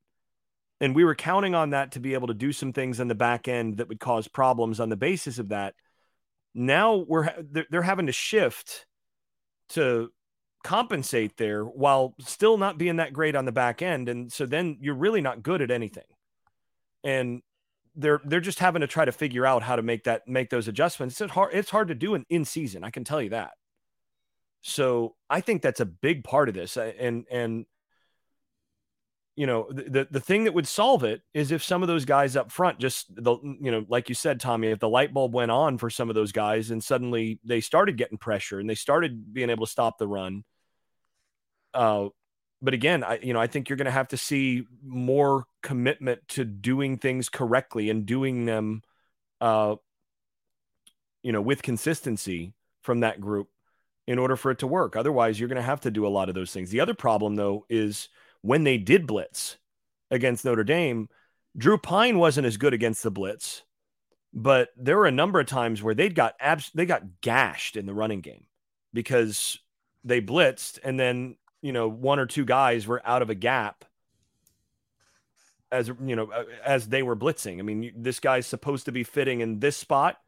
And we were counting on that to be able to do some things on the back end that would cause problems on the basis of that. Now we're they're, they're having to shift to compensate there while still not being that great on the back end. And so then you're really not good at anything. And they're they're just having to try to figure out how to make that make those adjustments. It's hard it's hard to do in, in season. I can tell you that. So I think that's a big part of this. And and you know the the thing that would solve it is if some of those guys up front just the you know like you said Tommy if the light bulb went on for some of those guys and suddenly they started getting pressure and they started being able to stop the run uh but again I you know I think you're going to have to see more commitment to doing things correctly and doing them uh you know with consistency from that group in order for it to work. Otherwise, you're going to have to do a lot of those things. The other problem, though, is when they did blitz against Notre Dame, Drew Pyne wasn't as good against the blitz, but there were a number of times where they got abs- they got gashed in the running game because they blitzed and then you know one or two guys were out of a gap as you know as they were blitzing. I mean, this guy's supposed to be fitting in this spot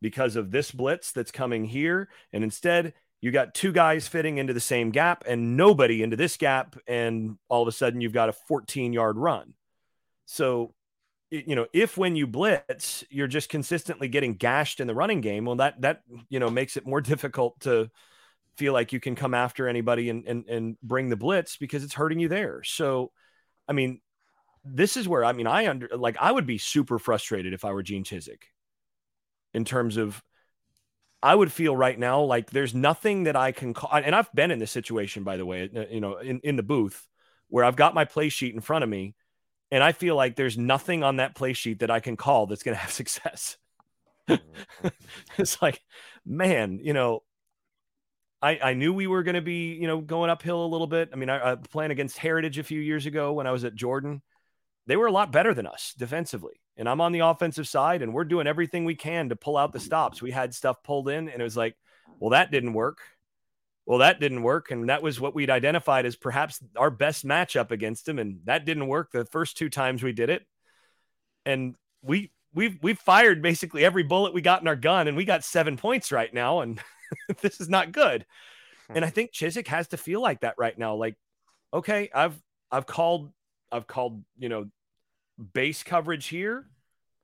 because of this blitz that's coming here, and instead you got two guys fitting into the same gap and nobody into this gap and all of a sudden you've got a 14 yard run. So you know if when you blitz you're just consistently getting gashed in the running game well that that you know makes it more difficult to feel like you can come after anybody and and, and bring the blitz because it's hurting you there. So i mean this is where i mean i under like i would be super frustrated if i were gene chizik in terms of I would feel right now like there's nothing that I can call. And I've been in this situation, by the way, uh, you know, in, in the booth where I've got my play sheet in front of me and I feel like there's nothing on that play sheet that I can call that's going to have success. It's like, man, you know, I, I knew we were going to be, you know, going uphill a little bit. I mean, I, I playing against Heritage a few years ago when I was at Jordan. They were a lot better than us defensively and I'm on the offensive side and we're doing everything we can to pull out the stops. We had stuff pulled in and it was like, well, that didn't work. Well, that didn't work. And that was what we'd identified as perhaps our best matchup against him. And that didn't work the first two times we did it. And we, we've, we've fired basically every bullet we got in our gun and we got seven points right now. And this is not good. Hmm. And I think Chizik has to feel like that right now. Like, okay, I've, I've called, I've called, you know, base coverage here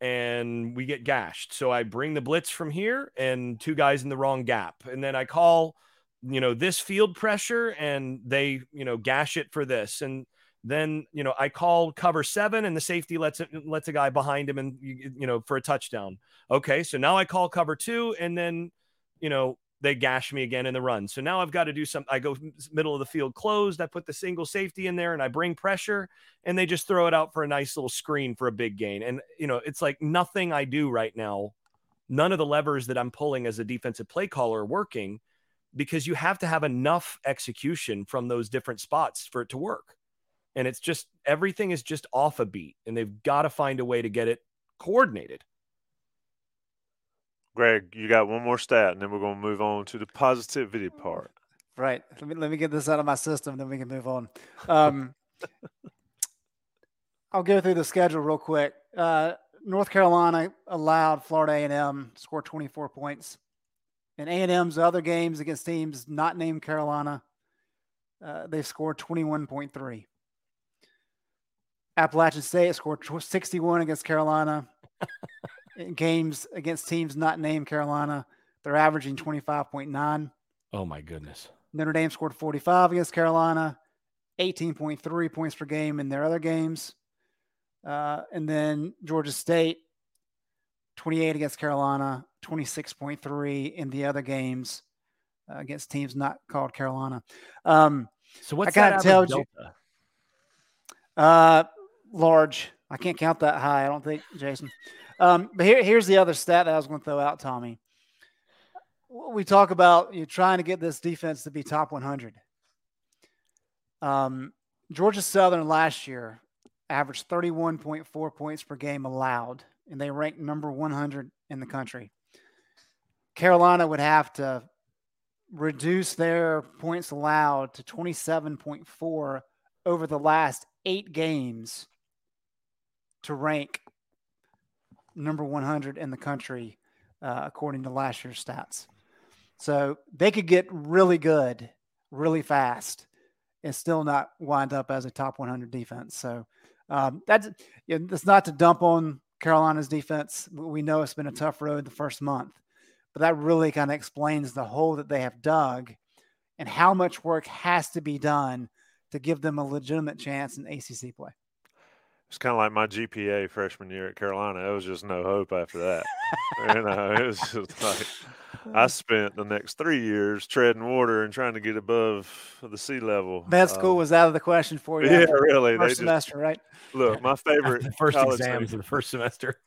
and we get gashed. So I bring the blitz from here and two guys in the wrong gap. And then I call, you know, this field pressure and they, you know, gash it for this. And then, you know, I call cover seven and the safety lets it, lets a guy behind him and, you know, for a touchdown. Okay. So now I call cover two and then, you know, they gash me again in the run. So now I've got to do some. I go middle of the field closed. I put the single safety in there and I bring pressure and they just throw it out for a nice little screen for a big gain. And, you know, it's like nothing I do right now. None of the levers that I'm pulling as a defensive play caller are working because you have to have enough execution from those different spots for it to work. And it's just everything is just off a beat and they've got to find a way to get it coordinated. Greg, you got one more stat, and then we're going to move on to the positivity part. Right. Let me let me get this out of my system, then we can move on. Um, I'll go through the schedule real quick. Uh, North Carolina allowed Florida A&M score 24 points. and A&M's other games against teams not named Carolina, uh, they scored 21.3. Appalachian State scored 61 against Carolina in games against teams not named Carolina. They're averaging 25.9. Oh, my goodness. Notre Dame scored 45 against Carolina, 18.3 points per game in their other games. Uh, and then Georgia State, 28 against Carolina, 26.3 in the other games uh, against teams not called Carolina. Um, so what's I that tell you, uh, large. I can't count that high. I don't think, Jason. Um, but here, here's the other stat that I was going to throw out, Tommy. We talk about you trying to get this defense to be top 100. Um, Georgia Southern last year averaged 31.4 points per game allowed, and they ranked number 100 in the country. Carolina would have to reduce their points allowed to 27.4 over the last eight games to rank number 100 in the country, uh, according to last year's stats. So they could get really good really fast and still not wind up as a top 100 defense. So um, that's not to dump on Carolina's defense. We know it's been a tough road the first month, but that really kind of explains the hole that they have dug and how much work has to be done to give them a legitimate chance in ACC play. It's kind of like my GPA freshman year at Carolina. It was just no hope after that. you know, it was just like I spent the next three years treading water and trying to get above the sea level. Med school Um, was out of the question for you. yeah, really. the They First just semester, right? look. My favorite the first exams of the first semester.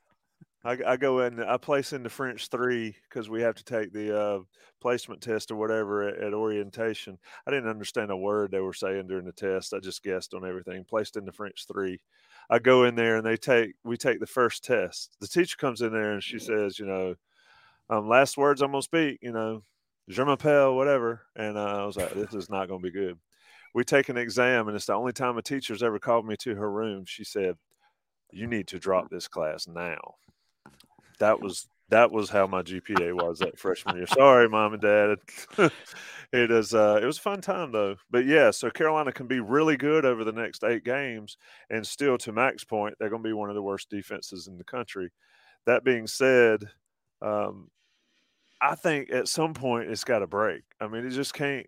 I, I go in. I place into French three because we have to take the uh, placement test or whatever at, at orientation. I didn't understand a word they were saying during the test. I just guessed on everything. Placed into French three. I go in there and they take. We take the first test. The teacher comes in there and she says, you know, um, last words I'm gonna speak. You know, je m'appelle, whatever. And uh, I was like, this is not gonna be good. We take an exam, and it's the only time a teacher's ever called me to her room. She said, "You need to drop this class now." that was that was how my GPA was that freshman year. Sorry, mom and dad. it is uh, it was a fun time though. But yeah, so Carolina can be really good over the next eight games, and still to Mack's point, they're going to be one of the worst defenses in the country. That being said, um, I think at some point it's got to break. I mean, it just can't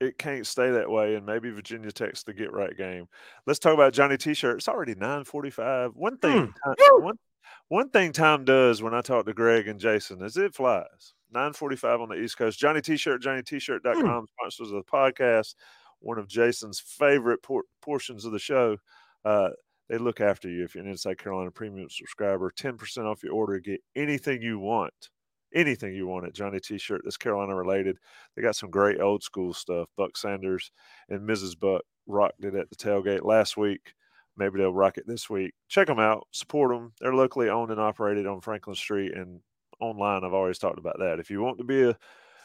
it can't stay that way. And maybe Virginia Tech's the get right game. Let's talk about Johnny T-shirt. It's already nine forty five. One thing, time, one one thing time does when I talk to Greg and Jason is it flies. 945 on the East Coast. Johnny T-shirt, JohnnyT-shirt.com sponsors of the podcast. One of Jason's favorite por- portions of the show. Uh, they look after you if you're an Inside Carolina premium subscriber. 10% off your order. Get anything you want. Anything you want at Johnny T-shirt that's Carolina related. They got some great old school stuff. Buck Sanders and Mrs. Buck rocked it at the tailgate last week. Maybe they'll rock it this week. Check them out. Support them. They're locally owned and operated on Franklin Street and online. I've always talked about that. If you want to be a,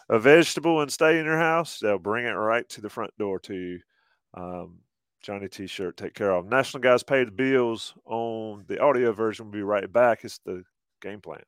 a vegetable and stay in your house, they'll bring it right to the front door to you. Um, Johnny T-shirt, take care of. National guys pay the bills on the audio version. We'll be right back. It's the game plan.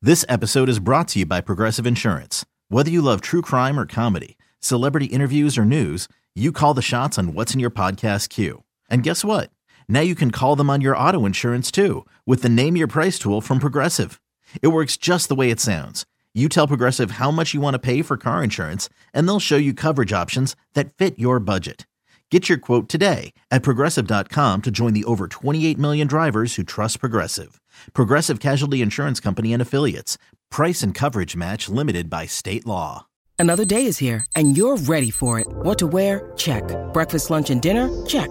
This episode is brought to you by Progressive Insurance. Whether you love true crime or comedy, celebrity interviews or news, you call the shots on what's in your podcast queue. And guess what? Now you can call them on your auto insurance too with the Name Your Price tool from Progressive. It works just the way it sounds. You tell Progressive how much you want to pay for car insurance, and they'll show you coverage options that fit your budget. Get your quote today at progressive.com to join the over 28 million drivers who trust Progressive. Progressive Casualty Insurance Company and Affiliates. Price and coverage match limited by state law. Another day is here, and you're ready for it. What to wear? Check. Breakfast, lunch, and dinner? Check.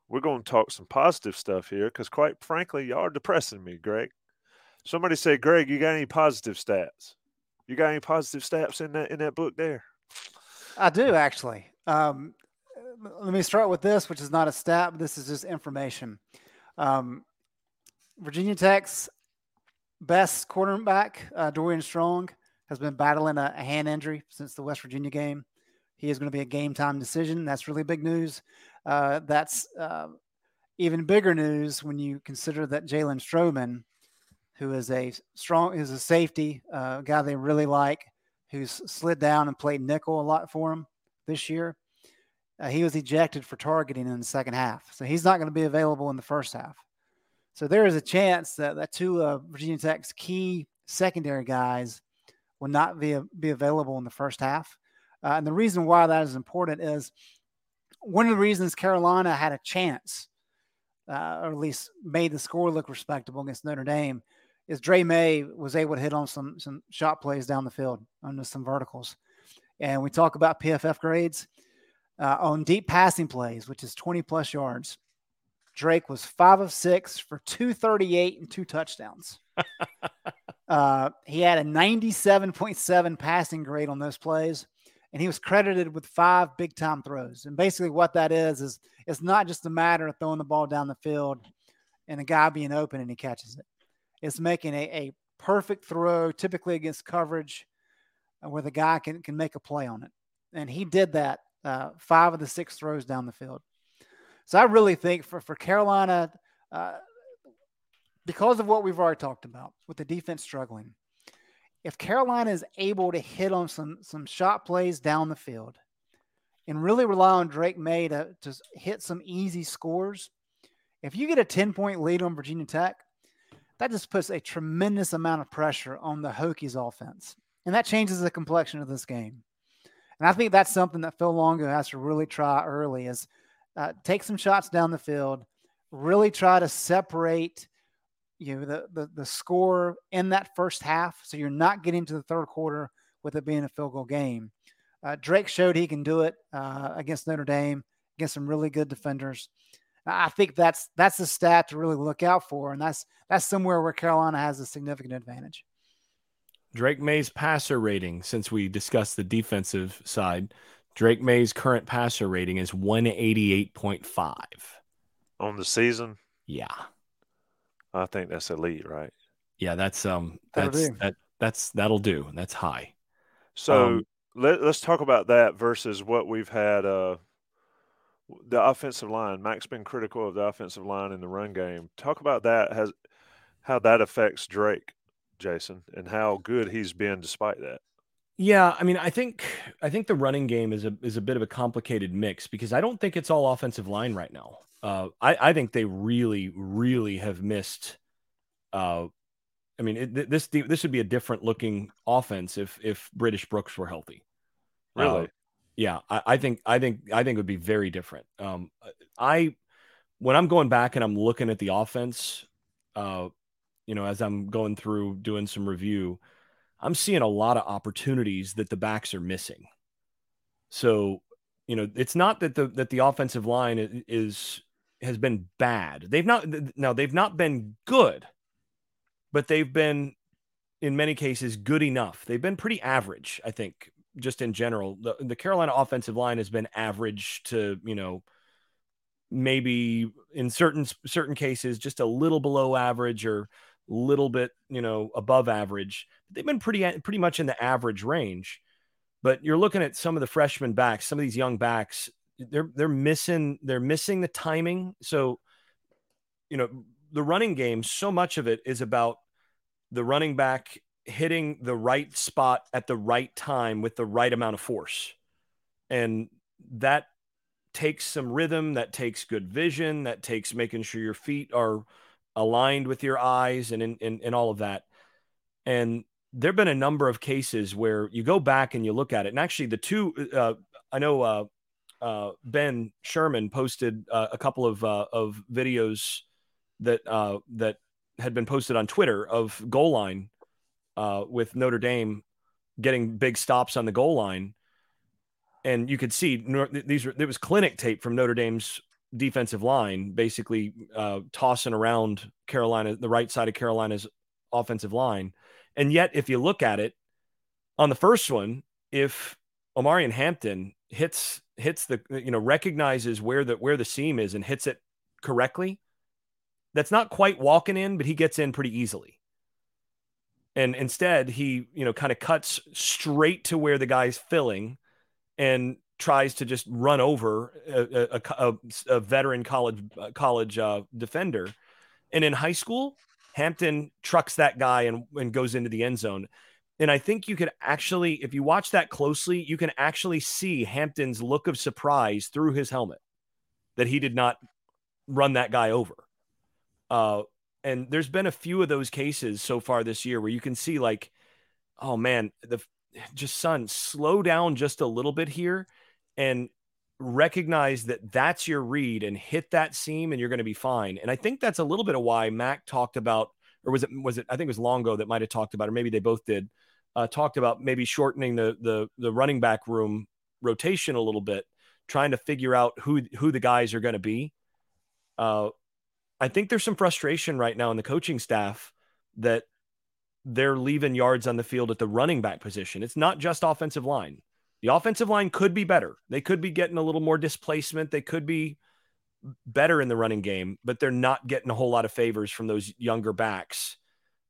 We're going to talk some positive stuff here because, quite frankly, y'all are depressing me, Greg. Somebody say, Greg, you got any positive stats? You got any positive stats in that in that book there? I do actually. Um, let me start with this, which is not a stat, but this is just information. Um, Virginia Tech's best quarterback, uh, Dorian Strong, has been battling a, a, hand injury since the West Virginia game. He is going to be a game time decision. That's really big news. Uh, that's uh, even bigger news when you consider that Jalen Stroman, who is a strong, is a safety uh, guy they really like, who's slid down and played nickel a lot for him this year. Uh, he was ejected for targeting in the second half, so he's not going to be available in the first half. So there is a chance that that two Virginia Tech's key secondary guys will not be, be available in the first half. Uh, and the reason why that is important is one of the reasons Carolina had a chance, uh, or at least made the score look respectable against Notre Dame, is Drake Maye was able to hit on some some shot plays down the field on some verticals. And we talk about PFF grades uh, on deep passing plays, which is 20 plus yards. Drake was five of six for 238 and two touchdowns. uh, he had a 97.7 passing grade on those plays and he was credited with five big time throws. And basically, what that is is it's not just a matter of throwing the ball down the field and a guy being open and he catches it. It's making a, a perfect throw, typically against coverage, uh, where the guy can can make a play on it. And he did that uh, five of the six throws down the field. So I really think for for Carolina. Uh, because of what we've already talked about with the defense struggling, if Carolina is able to hit on some some shot plays down the field and really rely on Drake Maye to, to hit some easy scores, if you get a 10 point lead on Virginia Tech, that just puts a tremendous amount of pressure on the Hokies offense. And that changes the complexion of this game. And I think that's something that Phil Longo has to really try early is uh, take some shots down the field, really try to separate you know the, the the score in that first half, so you're not getting to the third quarter with it being a field goal game. Uh, Drake showed he can do it uh, against Notre Dame, against some really good defenders. I think that's that's the stat to really look out for, and that's that's somewhere where Carolina has a significant advantage. Drake Maye's passer rating, since we discussed the defensive side, Drake Maye's current passer rating is 188.5 on the season. Yeah. I think that's elite, right? Yeah, that's um that's that that's that'll do. That's high. So um, let, us talk about that versus what we've had uh the offensive line. Mack's been critical of the offensive line in the run game. Talk about that has how that affects Drake, Jason, and how good he's been despite that. Yeah, I mean, I think I think the running game is a is a bit of a complicated mix because I don't think it's all offensive line right now. Uh, I, I think they really, really have missed. Uh, I mean, it, this this would be a different looking offense if if British Brooks were healthy. Really? Uh, yeah, I, I, think I think I think it would be very different. Um, I when I'm going back and I'm looking at the offense, uh, you know, as I'm going through doing some review, I'm seeing a lot of opportunities that the backs are missing. So, you know, it's not that the that the offensive line is has been bad. They've not now they've not been good, but they've been in many cases good enough. They've been pretty average, I think, just in general. The, the Carolina offensive line has been average to, you know, maybe in certain certain cases just a little below average or a little bit, you know, above average. They've been pretty pretty much in the average range. But you're looking at some of the freshman backs, some of these young backs, they're they're missing they're missing the timing. So, you know, the running game, so much of it is about the running back hitting the right spot at the right time with the right amount of force. And that takes some rhythm, that takes good vision, that takes making sure your feet are aligned with your eyes and in, in, in all of that. And there have been a number of cases where you go back and you look at it. And actually, the two, uh, I know uh, uh, Ben Sherman posted uh, a couple of, uh, of videos that, uh, that had been posted on Twitter of goal line with Notre Dame getting big stops on the goal line. And you could see these were, there was clinic tape from Notre Dame's defensive line, basically tossing around Carolina, the right side of Carolina's offensive line and yet, if you look at it on the first one, if Omarion Hampton hits hits the you know recognizes where the where the seam is and hits it correctly, that's not quite walking in, but he gets in pretty easily. And instead, he you know kind of cuts straight to where the guy's filling, and tries to just run over a, a, a, veteran college college uh, defender. And in high school, Hampton trucks that guy and, and goes into the end zone. And I think you could actually, if you watch that closely, you can actually see Hampton's look of surprise through his helmet that he did not run that guy over. Uh, and there's been a few of those cases so far this year where you can see, like, oh man, the just son, slow down just a little bit here and recognize that that's your read and hit that seam and you're going to be fine. And I think that's a little bit of why Mack talked about, or was it, was it, I think it was Longo that might have talked about, or maybe they both did, uh, talked about maybe shortening the, the, the running back room rotation a little bit, trying to figure out who, who the guys are going to be. Uh, I think there's some frustration right now in the coaching staff that they're leaving yards on the field at the running back position. It's not just offensive line. The offensive line could be better. They could be getting a little more displacement. They could be better in the running game, but they're not getting a whole lot of favors from those younger backs.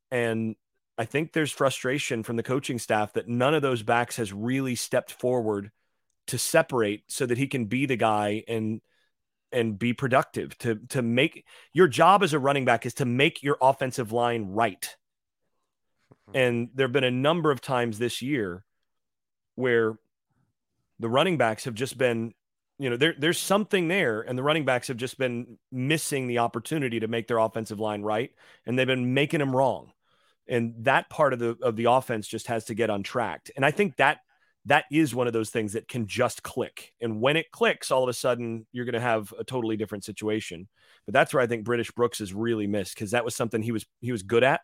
And I think there's frustration from the coaching staff that none of those backs has really stepped forward to separate so that he can be the guy and and be productive to to make your job as a running back is to make your offensive line right. Mm-hmm. And there've been a number of times this year where the running backs have just been, you know, there, there's something there, and the running backs have just been missing the opportunity to make their offensive line right, and they've been making them wrong. And that part of the of the offense just has to get untracked. And I think that that is one of those things that can just click. And when it clicks, all of a sudden you're going to have a totally different situation. But that's where I think British Brooks is really missed because that was something he was he was good at.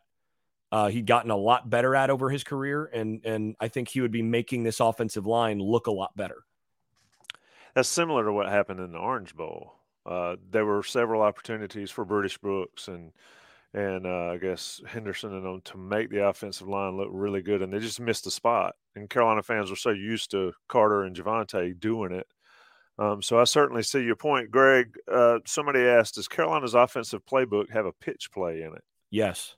Uh, he'd gotten a lot better at over his career, and and I think he would be making this offensive line look a lot better. That's similar to what happened in the Orange Bowl. Uh, there were several opportunities for British Brooks and and uh, I guess Henderson and them to make the offensive line look really good, and they just missed the spot. And Carolina fans were so used to Carter and Javonte doing it. Um, so I certainly see your point, Greg. Uh, somebody asked, "Does Carolina's offensive playbook have a pitch play in it?" Yes.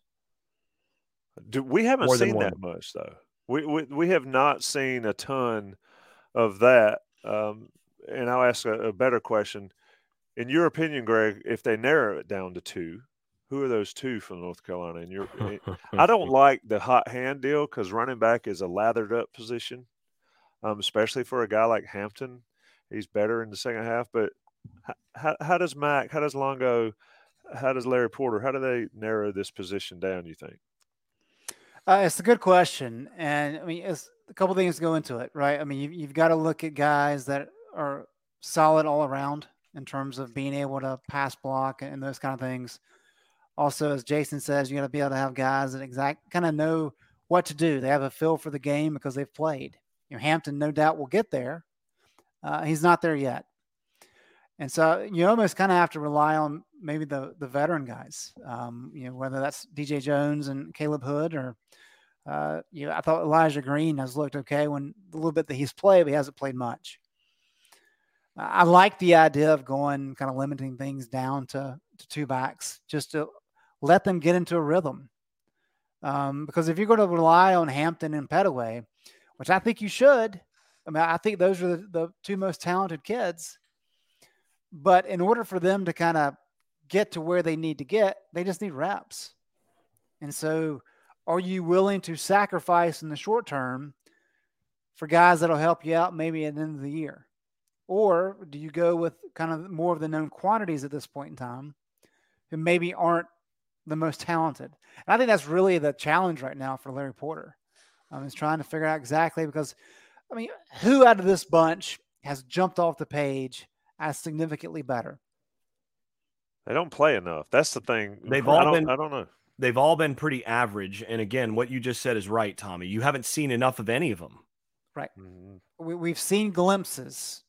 Do we haven't More seen that much though? We, we we have not seen a ton of that. Um, and I'll ask a, a, better question. In your opinion, Greg, if they narrow it down to two, who are those two from North Carolina? And your, I don't like the hot hand deal because running back is a lathered up position, um, especially for a guy like Hampton. He's better in the second half. But how, how does Mack, how does Longo, how does Larry Porter, how do they narrow this position down? You think? Uh, it's a good question, and I mean, it's a couple things go into it, right? I mean, you, you've got to look at guys that are solid all around in terms of being able to pass block and those kind of things. Also, as Jason says, you got to be able to have guys that exact kind of know what to do. They have a feel for the game because they've played. You know, Hampton no doubt will get there. Uh, he's not there yet, and so you almost kind of have to rely on maybe the the veteran guys. Um, you know, whether that's DJ Jones and Caleb Hood or uh, you know, I thought Elijah Green has looked okay when a little bit that he's played, but he hasn't played much. I like the idea of going kind of limiting things down to, to two backs just to let them get into a rhythm. Um, because if you're going to rely on Hampton and Pettaway, which I think you should, I mean, I think those are the, the two most talented kids. But in order for them to kind of get to where they need to get, they just need reps. And so are you willing to sacrifice in the short term for guys that'll help you out maybe at the end of the year? Or do you go with kind of more of the known quantities at this point in time who maybe aren't the most talented? And I think that's really the challenge right now for Larry Porter. Um, is trying to figure out exactly because, I mean, who out of this bunch has jumped off the page as significantly better? They don't play enough. That's the thing. They've all I been. I don't know. They've all been pretty average. And again, what you just said is right, Tommy. You haven't seen enough of any of them. Right. Mm-hmm. We, have seen glimpses,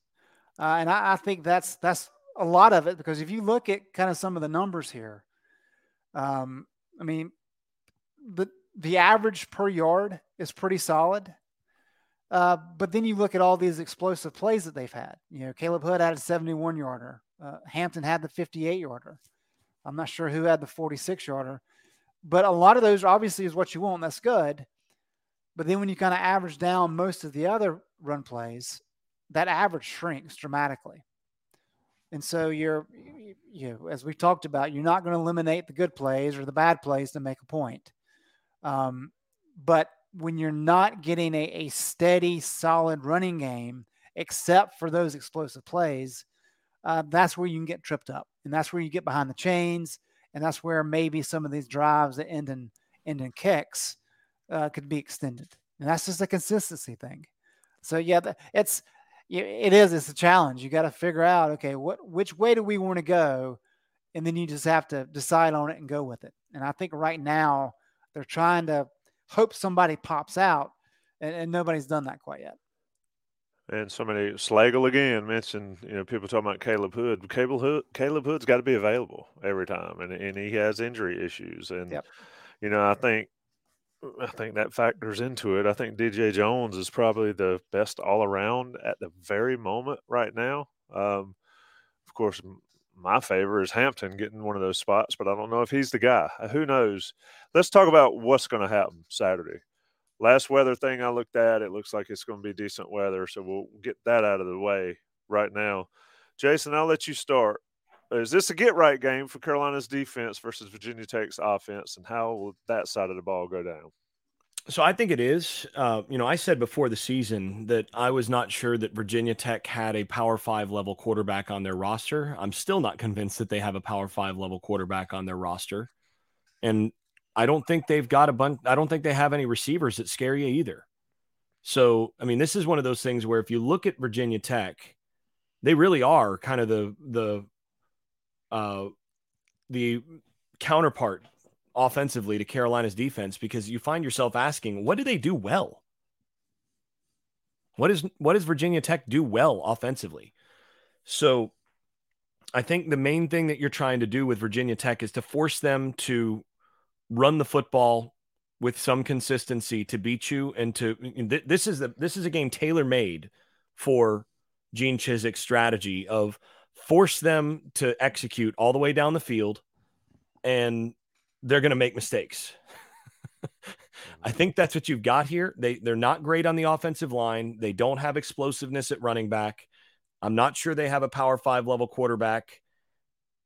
uh, and I, I, think that's that's a lot of it because if you look at kind of some of the numbers here, um, I mean, the the average per yard is pretty solid. Uh, but then you look at all these explosive plays that they've had. You know, Caleb Hood had a 71 yarder. Uh, Hampton had the 58 yarder. I'm not sure who had the 46 yarder, but a lot of those obviously is what you want. That's good. But then when you kind of average down most of the other run plays, that average shrinks dramatically. And so you're, you know, as we talked about, you're not going to eliminate the good plays or the bad plays to make a point. Um, but when you're not getting a, a steady, solid running game, except for those explosive plays, uh, that's where you can get tripped up, and that's where you get behind the chains, and that's where maybe some of these drives that end in end in kicks uh, could be extended, and that's just a consistency thing. So yeah, it's it is it's a challenge. You got to figure out okay, what which way do we want to go, and then you just have to decide on it and go with it. And I think right now they're trying to hope somebody pops out, and, and nobody's done that quite yet. And somebody Slagle again mentioned, you know, people talking about Caleb Hood. Caleb Hood, Caleb Hood's got to be available every time, and and he has injury issues, and yep. you know, I think I think that factors into it. I think DJ Jones is probably the best all around at the very moment right now. Um, of course, my favor is Hampton getting one of those spots, but I don't know if he's the guy. Uh, who knows? Let's talk about what's going to happen Saturday. Last weather thing I looked at, it looks like it's going to be decent weather, so we'll get that out of the way right now. Jason, I'll let you start. Is this a get right game for Carolina's defense versus Virginia Tech's offense, and how will that side of the ball go down? So I think it is. Uh, you know, I said before the season that I was not sure that Virginia Tech had a Power Five level quarterback on their roster. I'm still not convinced that they have a Power Five level quarterback on their roster, and I don't think they've got a bunch. I don't think they have any receivers that scare you either. So, I mean, this is one of those things where if you look at Virginia Tech, they really are kind of the the uh, the counterpart offensively to Carolina's defense because you find yourself asking, what do they do well? What is what does Virginia Tech do well offensively? So I think the main thing that you're trying to do with Virginia Tech is to force them to run the football with some consistency to beat you and to this is the this is a game tailor made for Gene Chizik's strategy of force them to execute all the way down the field and they're going to make mistakes. I think that's what you've got here. They they're not great on the offensive line. They don't have explosiveness at running back. I'm not sure they have a power 5 level quarterback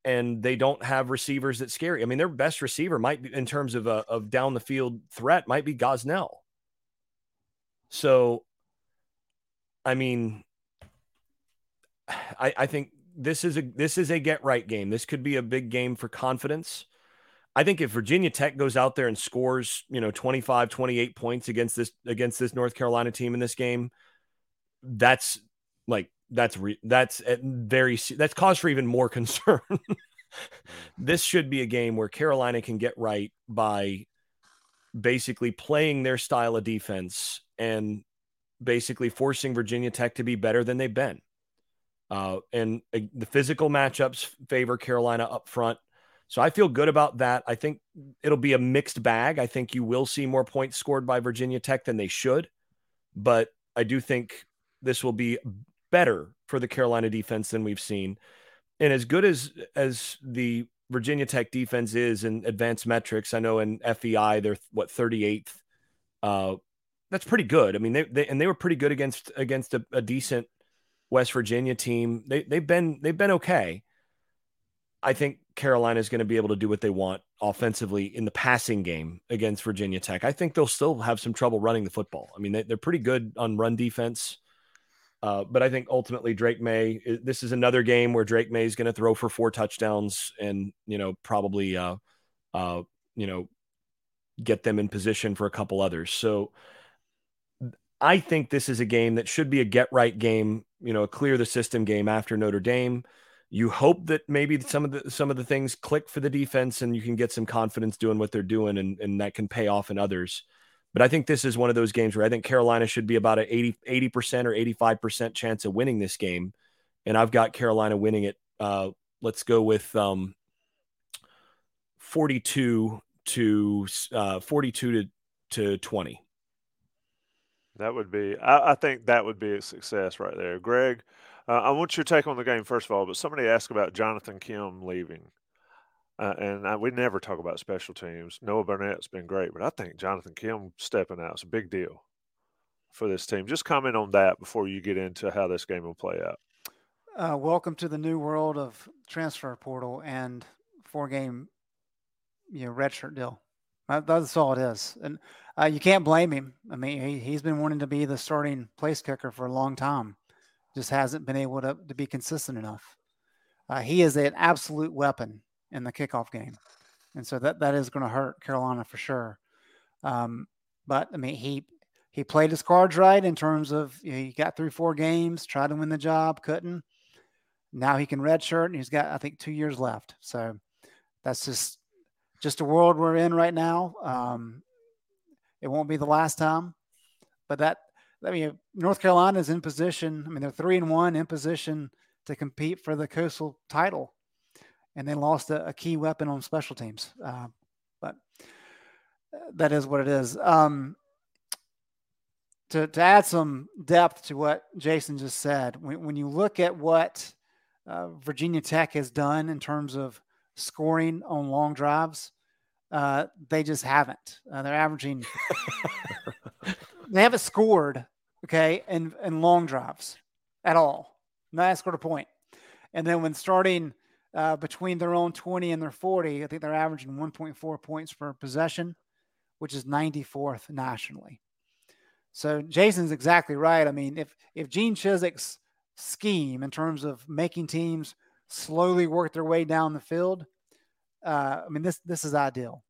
and they don't have receivers that scary. I mean, their best receiver might be in terms of a of down the field threat might be Gosnell. So I mean I I think this is a this is a get right game. This could be a big game for confidence. I think if Virginia Tech goes out there and scores, you know, 25, 28 points against this against this North Carolina team in this game, that's like that's re- that's very that's cause for even more concern. this should be a game where Carolina can get right by basically playing their style of defense and basically forcing Virginia Tech to be better than they've been. Uh, and uh, the physical matchups favor Carolina up front. So I feel good about that. I think it'll be a mixed bag. I think you will see more points scored by Virginia Tech than they should, but I do think this will be better for the Carolina defense than we've seen. And as good as as the Virginia Tech defense is in advanced metrics, I know in FEI they're what 38th. Uh, that's pretty good. I mean, they, they and they were pretty good against against a, a decent West Virginia team. They they've been they've been okay. I think Carolina is going to be able to do what they want offensively in the passing game against Virginia Tech. I think they'll still have some trouble running the football. I mean, they, are pretty good on run defense. Uh, but I think ultimately Drake Maye. This is another game where Drake Maye is going to throw for four touchdowns and you know probably uh, uh, you know get them in position for a couple others. So I think this is a game that should be a get right game. You know, a clear the system game after Notre Dame. You hope that maybe some of the some of the things click for the defense and you can get some confidence doing what they're doing and, and that can pay off in others. But I think this is one of those games where I think Carolina should be about an 80, percent or 85% chance of winning this game. And I've got Carolina winning it. Uh, let's go with um, 42 to uh, 42 to, to 20. That would be, I, I, think that would be a success right there. Greg, uh, I want your take on the game, first of all, but somebody asked about Jonathan Kim leaving. Uh, and I, we never talk about special teams. Noah Burnett's been great, but I think Jonathan Kim stepping out is a big deal for this team. Just comment on that before you get into how this game will play out. Uh, welcome to the new world of transfer portal and four game, you know, redshirt deal. That's all it is, and uh, you can't blame him. I mean, he, he's been wanting to be the starting place kicker for a long time, just hasn't been able to, to be consistent enough. Uh, he is an absolute weapon in the kickoff game, and so that that is going to hurt Carolina for sure. Um, but I mean, he he played his cards right in terms of you know, he got through four games, tried to win the job, couldn't. Now he can redshirt, and he's got I think two years left. So that's just just a world we're in right now. Um, it won't be the last time, but that I mean, North Carolina is in position. I mean, they're three and one in position to compete for the coastal title and they lost a, a key weapon on special teams. Uh, but that is what it is. Um, to, to add some depth to what Jason just said, when, when you look at what uh, Virginia Tech has done in terms of scoring on long drives, uh, they just haven't. Uh, they're averaging, they haven't scored, okay, in, in long drives at all. Not scored a point. And then when starting uh, between their own 20 and their 40. I think they're averaging 1.4 points per possession, which is 94th nationally. So Jason's exactly right. I mean, if if Gene Chizik's scheme in terms of making teams slowly work their way down the field, uh, I mean this this is ideal.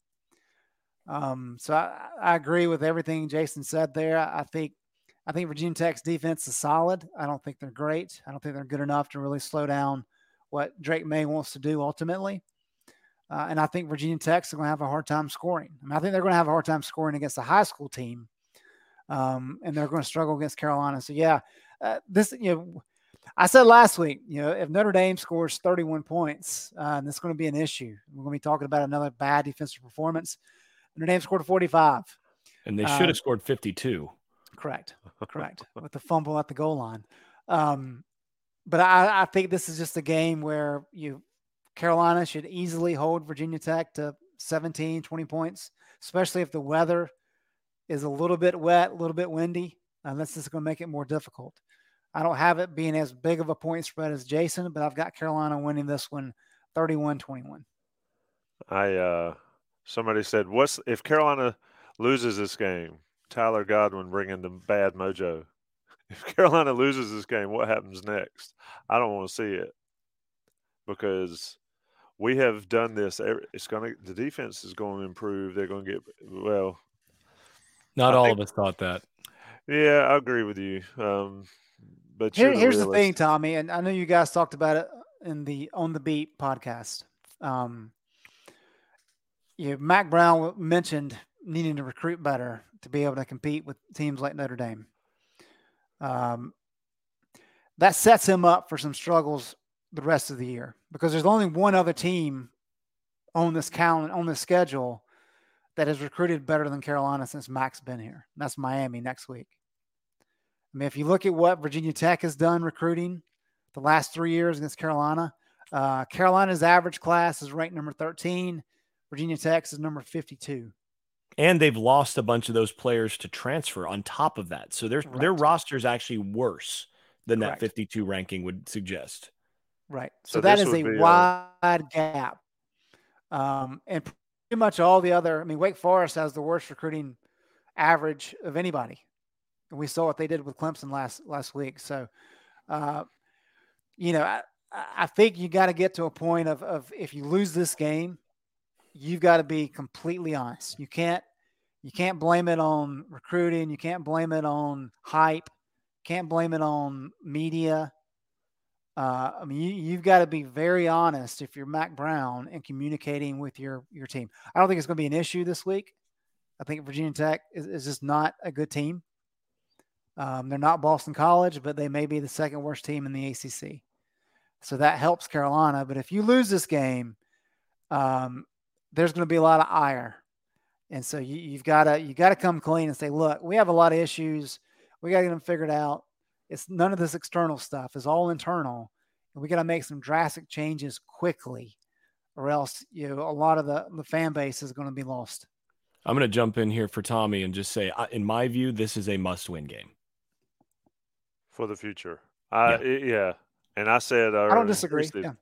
Um, so I, I agree with everything Jason said there. I think I think Virginia Tech's defense is solid. I don't think they're great. I don't think they're good enough to really slow down what Drake Maye wants to do ultimately. Uh, and I think Virginia Tech's going to have a hard time scoring. I, mean, I think they're going to have a hard time scoring against a high school team, um, and they're going to struggle against Carolina. So yeah, uh, this you know, I said last week, you know, if Notre Dame scores 31 points, uh, and it's going to be an issue. We're going to be talking about another bad defensive performance. Notre Dame scored 45, and they should have uh, scored 52. Correct, correct, with the fumble at the goal line. Um, but I, I think this is just a game where you Carolina should easily hold Virginia Tech to 17, 20 points, especially if the weather is a little bit wet, a little bit windy. And this is going to make it more difficult. I don't have it being as big of a point spread as Jason, but I've got Carolina winning this one 31 21. I, uh, somebody said, what's if Carolina loses this game, Tyler Godwin bringing the bad mojo? if Carolina loses this game, what happens next? I don't want to see it because we have done this. It's going to the defense is going to improve. They're going to get well. Not I all think, of us thought that. Yeah, I agree with you. Um, but Here, the here's realist. the thing, Tommy, and I know you guys talked about it in the On the Beat podcast. Um, you Mack Brown mentioned needing to recruit better to be able to compete with teams like Notre Dame. Um, that sets him up for some struggles the rest of the year because there's only one other team on this calendar on this schedule that has recruited better than Carolina since Mack's been here. And that's Miami next week. I mean, if you look at what Virginia Tech has done recruiting the last three years against Carolina, uh, Carolina's average class is ranked number 13. Virginia Tech is number 52 and they've lost a bunch of those players to transfer on top of that. So their right. their roster is actually worse than Correct. that 52 ranking would suggest. Right. So, so that is a uh, wide a... gap. Um, and pretty much all the other, I mean, Wake Forest has the worst recruiting average of anybody and we saw what they did with Clemson last last week. So, uh, you know, I, I think you got to get to a point of of if you lose this game, you've got to be completely honest. You can't you can't blame it on recruiting. You can't blame it on hype. Can't blame it on media. Uh, I mean, you, you've got to be very honest if you're Mack Brown and communicating with your your team. I don't think it's going to be an issue this week. I think Virginia Tech is, is just not a good team. Um, they're not Boston College, but they may be the second worst team in the ACC. So that helps Carolina. But if you lose this game, um, there's going to be a lot of ire, and so you, you've got to you got to come clean and say, look, we have a lot of issues. We got to get them figured out. It's none of this external stuff. It's all internal, and we got to make some drastic changes quickly, or else you know a lot of the the fan base is going to be lost. I'm going to jump in here for Tommy and just say, in my view, this is a must-win game for the future. I yeah, yeah. and I said uh, I don't disagree. Yeah.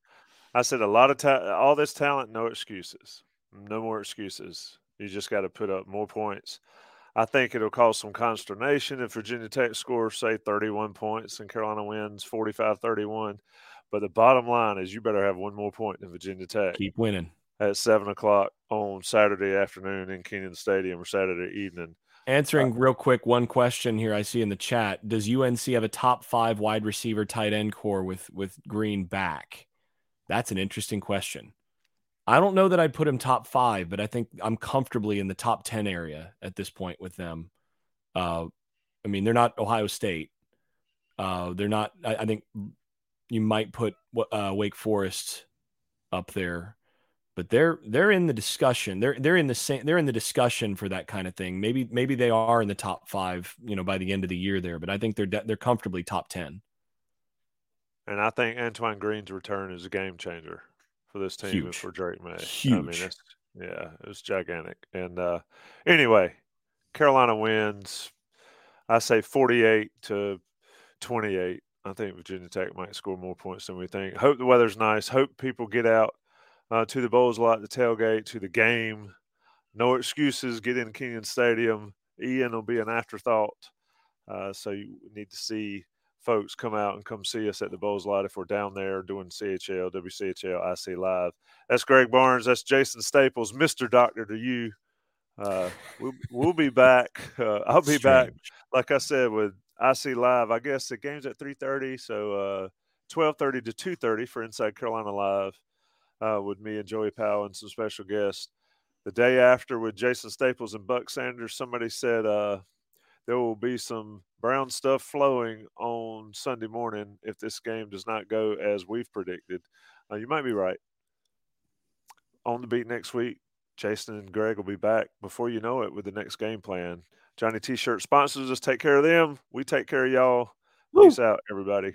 I said a lot of ta- all this talent, no excuses, no more excuses. You just got to put up more points. I think it'll cause some consternation if Virginia Tech scores, say, 31 points and Carolina wins 45 31. But the bottom line is you better have one more point than Virginia Tech. Keep winning. At 7 o'clock on Saturday afternoon in Kenan Stadium or Saturday evening. Answering uh, real quick one question here I see in the chat. Does UNC have a top five wide receiver tight end corps with, with Green back? That's an interesting question. I don't know that I'd put him top five, but I think I'm comfortably in the top 10 area at this point with them. Uh, I mean, they're not Ohio State. Uh, they're not, I, I, think you might put uh, Wake Forest up there, but they're, they're in the discussion. They're, they're in the same, they're in the discussion for that kind of thing. Maybe, maybe they are in the top five, you know, by the end of the year there, but I think they're, they're comfortably top 10. And I think Antoine Green's return is a game changer for this team Huge. and for Drake Maye. Huge. I mean, it's, yeah, it was gigantic. And uh, anyway, Carolina wins. I say 48 to 28. I think Virginia Tech might score more points than we think. Hope the weather's nice. Hope people get out uh, to the Bowles lot, the tailgate, to the game. No excuses. Get in Kenan Stadium. Ian will be an afterthought. Uh, so you need to see folks come out and come see us at the Bowles Lot if we're down there doing CHL, WCHL, IC Live. That's Greg Barnes. That's Jason Staples, Mr. Doctor to you. Uh, we'll, we'll be back. Uh, I'll be Strange. back, like I said, with IC Live. I guess the game's at 3.30, so uh, 12.30 to 2.30 for Inside Carolina Live uh, with me and Joey Powell and some special guests. The day after with Jason Staples and Buck Sanders, somebody said uh, there will be some brown stuff flowing on Sunday morning if this game does not go as we've predicted. Uh, you might be right. On the beat next week, Jason and Greg will be back before you know it with the next game plan. Johnny T shirt sponsors us. Take care of them. We take care of y'all. Woo. Peace out, everybody.